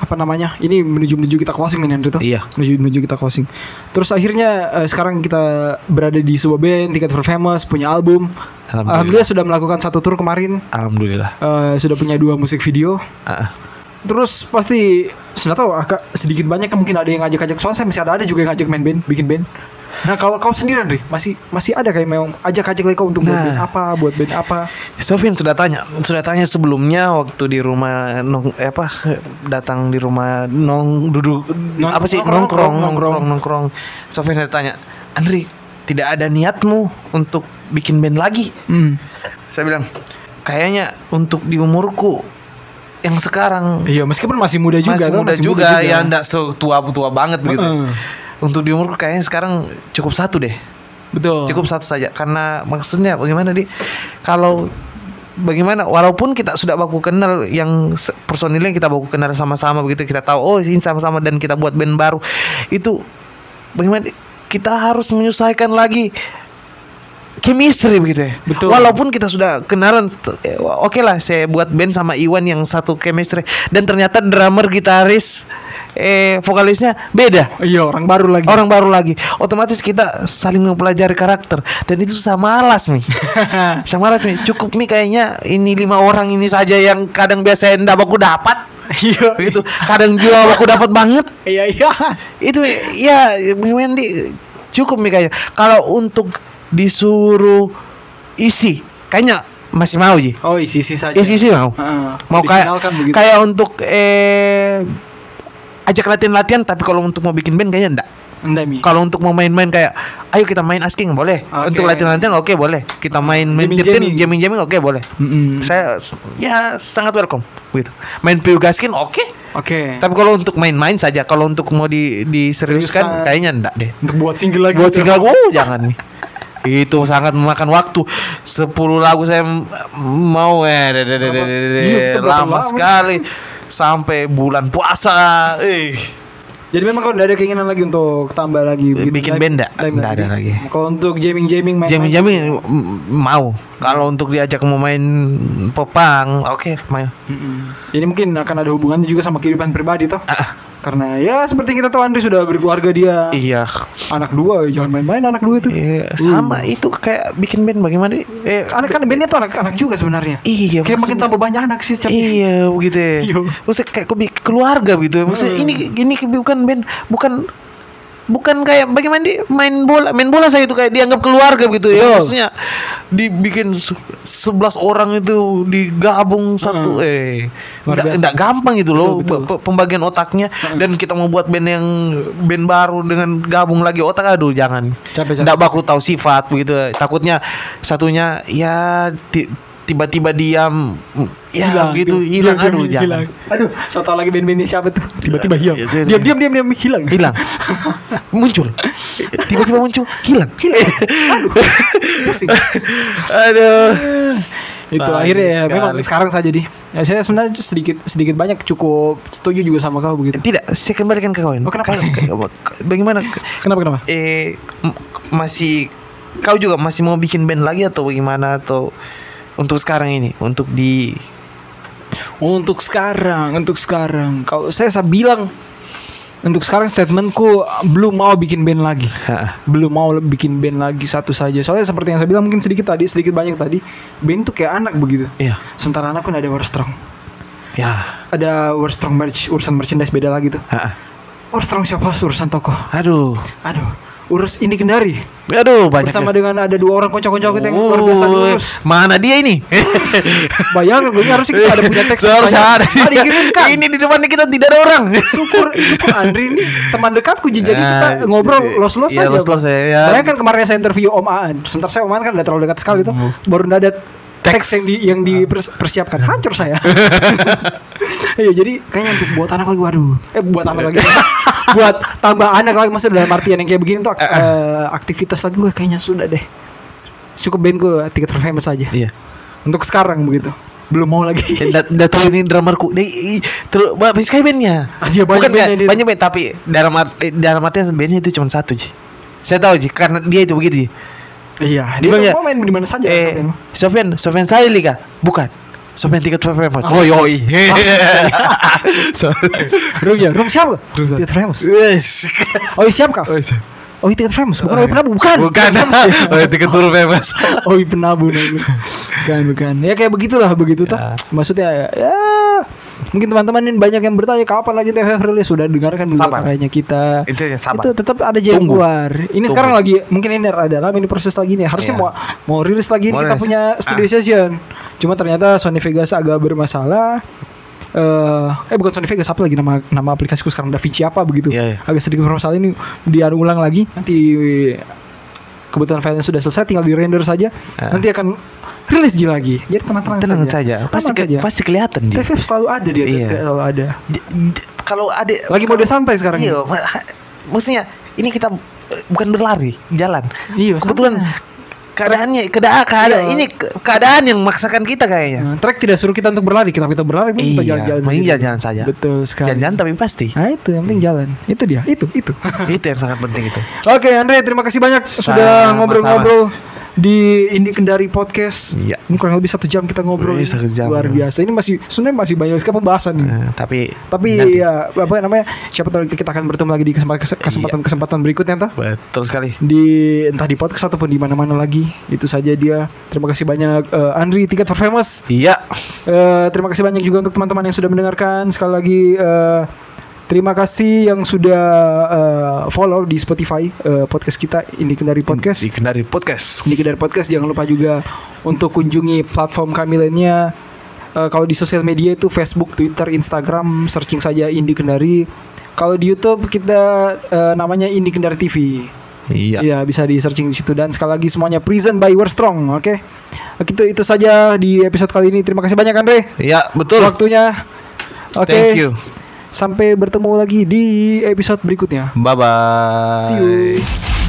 Apa namanya? Ini menuju menuju kita closing nih Andri tuh. Iya. Menuju menuju kita closing. Terus akhirnya eh, sekarang kita berada di sebuah band, Ticket for Famous, punya album. Alhamdulillah. Alhamdulillah sudah melakukan satu tour kemarin. Alhamdulillah. eh, sudah punya dua musik video. Ah, Terus pasti sudah tahu agak sedikit banyak mungkin ada yang ngajak-ngajak soalnya saya masih ada ada juga yang ngajak main band, bikin band. Nah kalau kau sendiri Andri masih masih ada kayak memang ajak-ajak lagi kau untuk buat Nah. band apa, buat band apa? Sofian sudah tanya, sudah tanya sebelumnya waktu di rumah nong eh, apa datang di rumah nong duduk Nong- apa sih nongkrong, nongkrong nongkrong. nongkrong nongkrong. Sofian sudah tanya, Andri tidak ada niatmu untuk bikin band lagi? Hmm. Saya bilang, kayaknya untuk di umurku yang sekarang Iya meskipun masih muda juga masih kan, muda juga, ya enggak tua tua banget begitu. Heeh. Untuk di umurku kayaknya sekarang cukup satu deh. Betul. cukup satu saja karena maksudnya bagaimana di kalau bagaimana walaupun kita sudah baku kenal yang personilnya kita baku kenal sama-sama begitu kita tahu oh ini sama-sama dan kita buat band baru itu bagaimana? Kita harus menyesuaikan lagi chemistry begitu ya Betul. walaupun kita sudah kenalan eh, oke lah saya buat band sama Iwan yang satu chemistry dan ternyata drummer gitaris eh vokalisnya beda. Iya orang baru lagi. orang baru lagi. Otomatis kita saling mempelajari karakter. Dan itu susah malas nih. Susah malas nih. Cukup nih kayaknya ini lima orang ini saja yang kadang biasa ndak aku dapat. Iya. Gitu. Kadang juga aku dapat banget. Iya iya. itu ya Wendy cukup nih kayaknya. Kalau untuk disuruh isi kayaknya masih mau ji. Oh, isi-isi saja. isi isi mau. Heeh. mau kayak kayak untuk eh ajak latihan latihan tapi kalau untuk mau bikin band kayaknya enggak kalau untuk mau main-main kayak ayo kita main asking boleh Oke. untuk latihan latihan oke boleh kita main main Jamming-jamming. jamming jamming oke boleh Mm-mm. saya ya sangat welcome gitu main piu gaskin oke Oke. tapi kalau untuk main-main saja kalau untuk mau di diseriuskan Seriuskan. kayaknya enggak deh Untuk buat single lagi. buat single oh jangan nih itu sangat memakan waktu 10 lagu saya mau eh lama? sekali sampai bulan puasa. Eh Jadi memang kalau udah ada keinginan lagi untuk tambah lagi bikin live- band nggak? live Nggak ada lagi. Kalau untuk jamming-jamming main jamming jamming mm, mau kalau untuk diajak mau main popang oke main Ini mungkin akan ada hubungannya juga sama kehidupan pribadi toh. Ah, Karena ya seperti kita tahu Andri sudah berkeluarga dia. iya Anak dua, jangan main-main anak dua itu. Iya, sama itu kayak bikin band bagaimana eh Anak kan bandnya tuh anak-anak juga sebenarnya. iya Kayak makin tambah banyak anak sih Iya begitu ya. Iya. Maksudnya kayak keluarga gitu. Maksudnya Hmm. ini ini bukan band, bukan bukan kayak bagaimana di main bola. Main bola saya itu kayak dianggap keluarga gitu ya. Maksudnya dibikin se- 11 orang itu digabung satu. Eh Luar nggak biasa. nggak gampang gitu loh Betul, betul. pe- pembagian otaknya. Heeh. dan kita mau buat band yang band baru dengan gabung lagi otak aduh jangan. Capek nggak baku tahu sifat begitu. Takutnya satunya ya tiba-tiba diam ya gitu hilang Diam, aduh diam, jangan hilang. Aduh, saya tahu lagi band-bandnya siapa tuh. Tiba-tiba hilang. Itu- Diam diam diam diam hilang. hilang muncul tiba-tiba muncul hilang Pusing. aduh itu Bagus akhirnya ya sekali. memang sekarang saja di ya, saya sebenarnya sedikit sedikit banyak cukup setuju juga sama kau begitu tidak saya kembalikan ke kawan Oh, kenapa? Bagaimana kenapa kenapa eh masih kau juga masih mau bikin band lagi atau bagaimana atau untuk sekarang ini untuk di untuk sekarang untuk sekarang. Kalau saya saya bilang untuk sekarang statementku belum mau bikin band lagi. Ha, belum mau bikin band lagi satu saja. Soalnya seperti yang saya bilang mungkin sedikit tadi sedikit banyak tadi band tuh kayak anak begitu. Iya. Sementara anak kan ada war strong. Ya. Ada war strong merch urusan merchandise beda lagi tuh. Ha. war strong siapa? Urusan tokoh aduh. Aduh urus ini kendari aduh banyak bersama ya. dengan ada dua orang kocok-kocok kita yang luar biasa Oh, diurus mana dia ini bayangkan gue harusnya kita ada punya teks banyak. ada. Ah, dikirimkan ini di depannya kita tidak ada orang syukur syukur Andri ini teman dekatku jadi kita Ah, ngobrol los-los iya, aja los-los ya, ya. bayangkan kemarin saya interview Om Aan sebentar saya Om Aan kan udah terlalu dekat sekali tuh Hmm. baru ada teks Teks. yang di yang dipersiapkan hancur saya iya jadi kayaknya untuk buat anak lagi waduh eh buat anak lagi buat tambah anak lagi maksudnya dalam artian yang kayak begini tuh ak- eh, aktivitas lagi gue kayaknya sudah deh cukup band gue tiket for famous aja iya untuk sekarang begitu belum mau lagi Udah tahu ini. Nih, terus habis kayak bandnya. Ah, iya, banyak Bukan bandnya dia. banyak band tapi dalam art, eh, dalam artian bandnya itu cuma satu ji. Saya tahu ji karena dia itu begitu ji. iya Di dia tuh mau main di mana saja Eh, Sofian. Sofian, Sofian Saili kah? Bukan. Sofian tiket famous. Masa Oh yoi. Room ya, room siapa? Room siapa? Tiket famous. Yes. Oh iya siap kau? Oh iya tiket famous, bukan Oh, iya. Penabu, bukan. Bukan. Oh, tiket for famous. Oh iya Penabu. Bukan, bukan. Ya kayak begitulah begitu tuh. Ya. Maksudnya ya, ya mungkin teman-teman ini banyak yang bertanya kapan lagi TVF rilis sudah dengarkan dulu karyanya kita. Intinya sabar. Itu tetap ada jalan Tunggu. keluar. Ini Tunggu. sekarang lagi mungkin ini ada dalam ini proses lagi nih. Harusnya Iya. mau mau rilis lagi Mau kita rilis. punya studio Ah. session. Cuma ternyata Sony Vegas agak bermasalah. Eh, eh bukan Sony Vegas apa lagi nama nama aplikasiku sekarang DaVinci apa begitu. Iya, iya. Agak sedikit bermasalah ini diulang lagi nanti kebetulan filenya sudah selesai tinggal di render saja. Ah. Nanti akan rilis Ji lagi. Jadi tenang-tenang Tenang saja. saja. Pasti Tenang ke- saja. pasti kelihatan ji. TVF selalu ada dia, Iya. selalu ada. Di- di- Kalau ada Lagi mode santai sekarang. Iya, maksudnya ini kita eh, bukan berlari, jalan. Iya, Kebetulan santai. Keadaannya keadaan keadaan Iya. ini ke- keadaan yang memaksakan kita kayaknya. Nah, track tidak suruh kita untuk berlari, kita kita berlari, pun kita Iya, jalan-jalan. mending jalan-jalan saja. Betul sekali. Jalan-jalan tapi pasti. Nah itu yang penting jalan. Itu dia, itu itu. itu yang sangat penting itu. Oke Andre, terima kasih banyak sudah ngobrol-ngobrol di Ini Kendari Podcast. Iya. Ini kurang lebih satu jam kita ngobrol. Wih, satu jam. Luar biasa. Ini masih sebenarnya masih banyak sekali pembahasan nih. Eh, tapi Tapi nanti. ya apa namanya? Siapa tahu kita akan bertemu lagi di kesempatan kesempatan kesempatan berikutnya entah betul sekali. di entah di podcast ataupun di mana-mana lagi. Itu saja dia. Terima kasih banyak eh, Andri Tiket for Famous. Iya. Eh, terima kasih banyak juga untuk teman-teman yang sudah mendengarkan. Sekali lagi eh, Terima kasih yang sudah eh, follow di Spotify eh, podcast kita Ini Kendari Podcast. Di Kendari Podcast. Ini Kendari Podcast jangan lupa juga untuk kunjungi platform kami lainnya. Eh, kalau di sosial media itu Facebook, Twitter, Instagram, searching saja Indi Kendari. Kalau di YouTube kita eh, namanya Indi Kendari TV. Iya. Iya bisa di searching di situ dan sekali lagi semuanya Prison by We're Strong, oke? Itu itu saja di episode kali ini. Terima kasih banyak Andre Iya, betul. waktunya. Oke. Thank you. Sampai bertemu lagi di episode berikutnya. Bye bye. See you.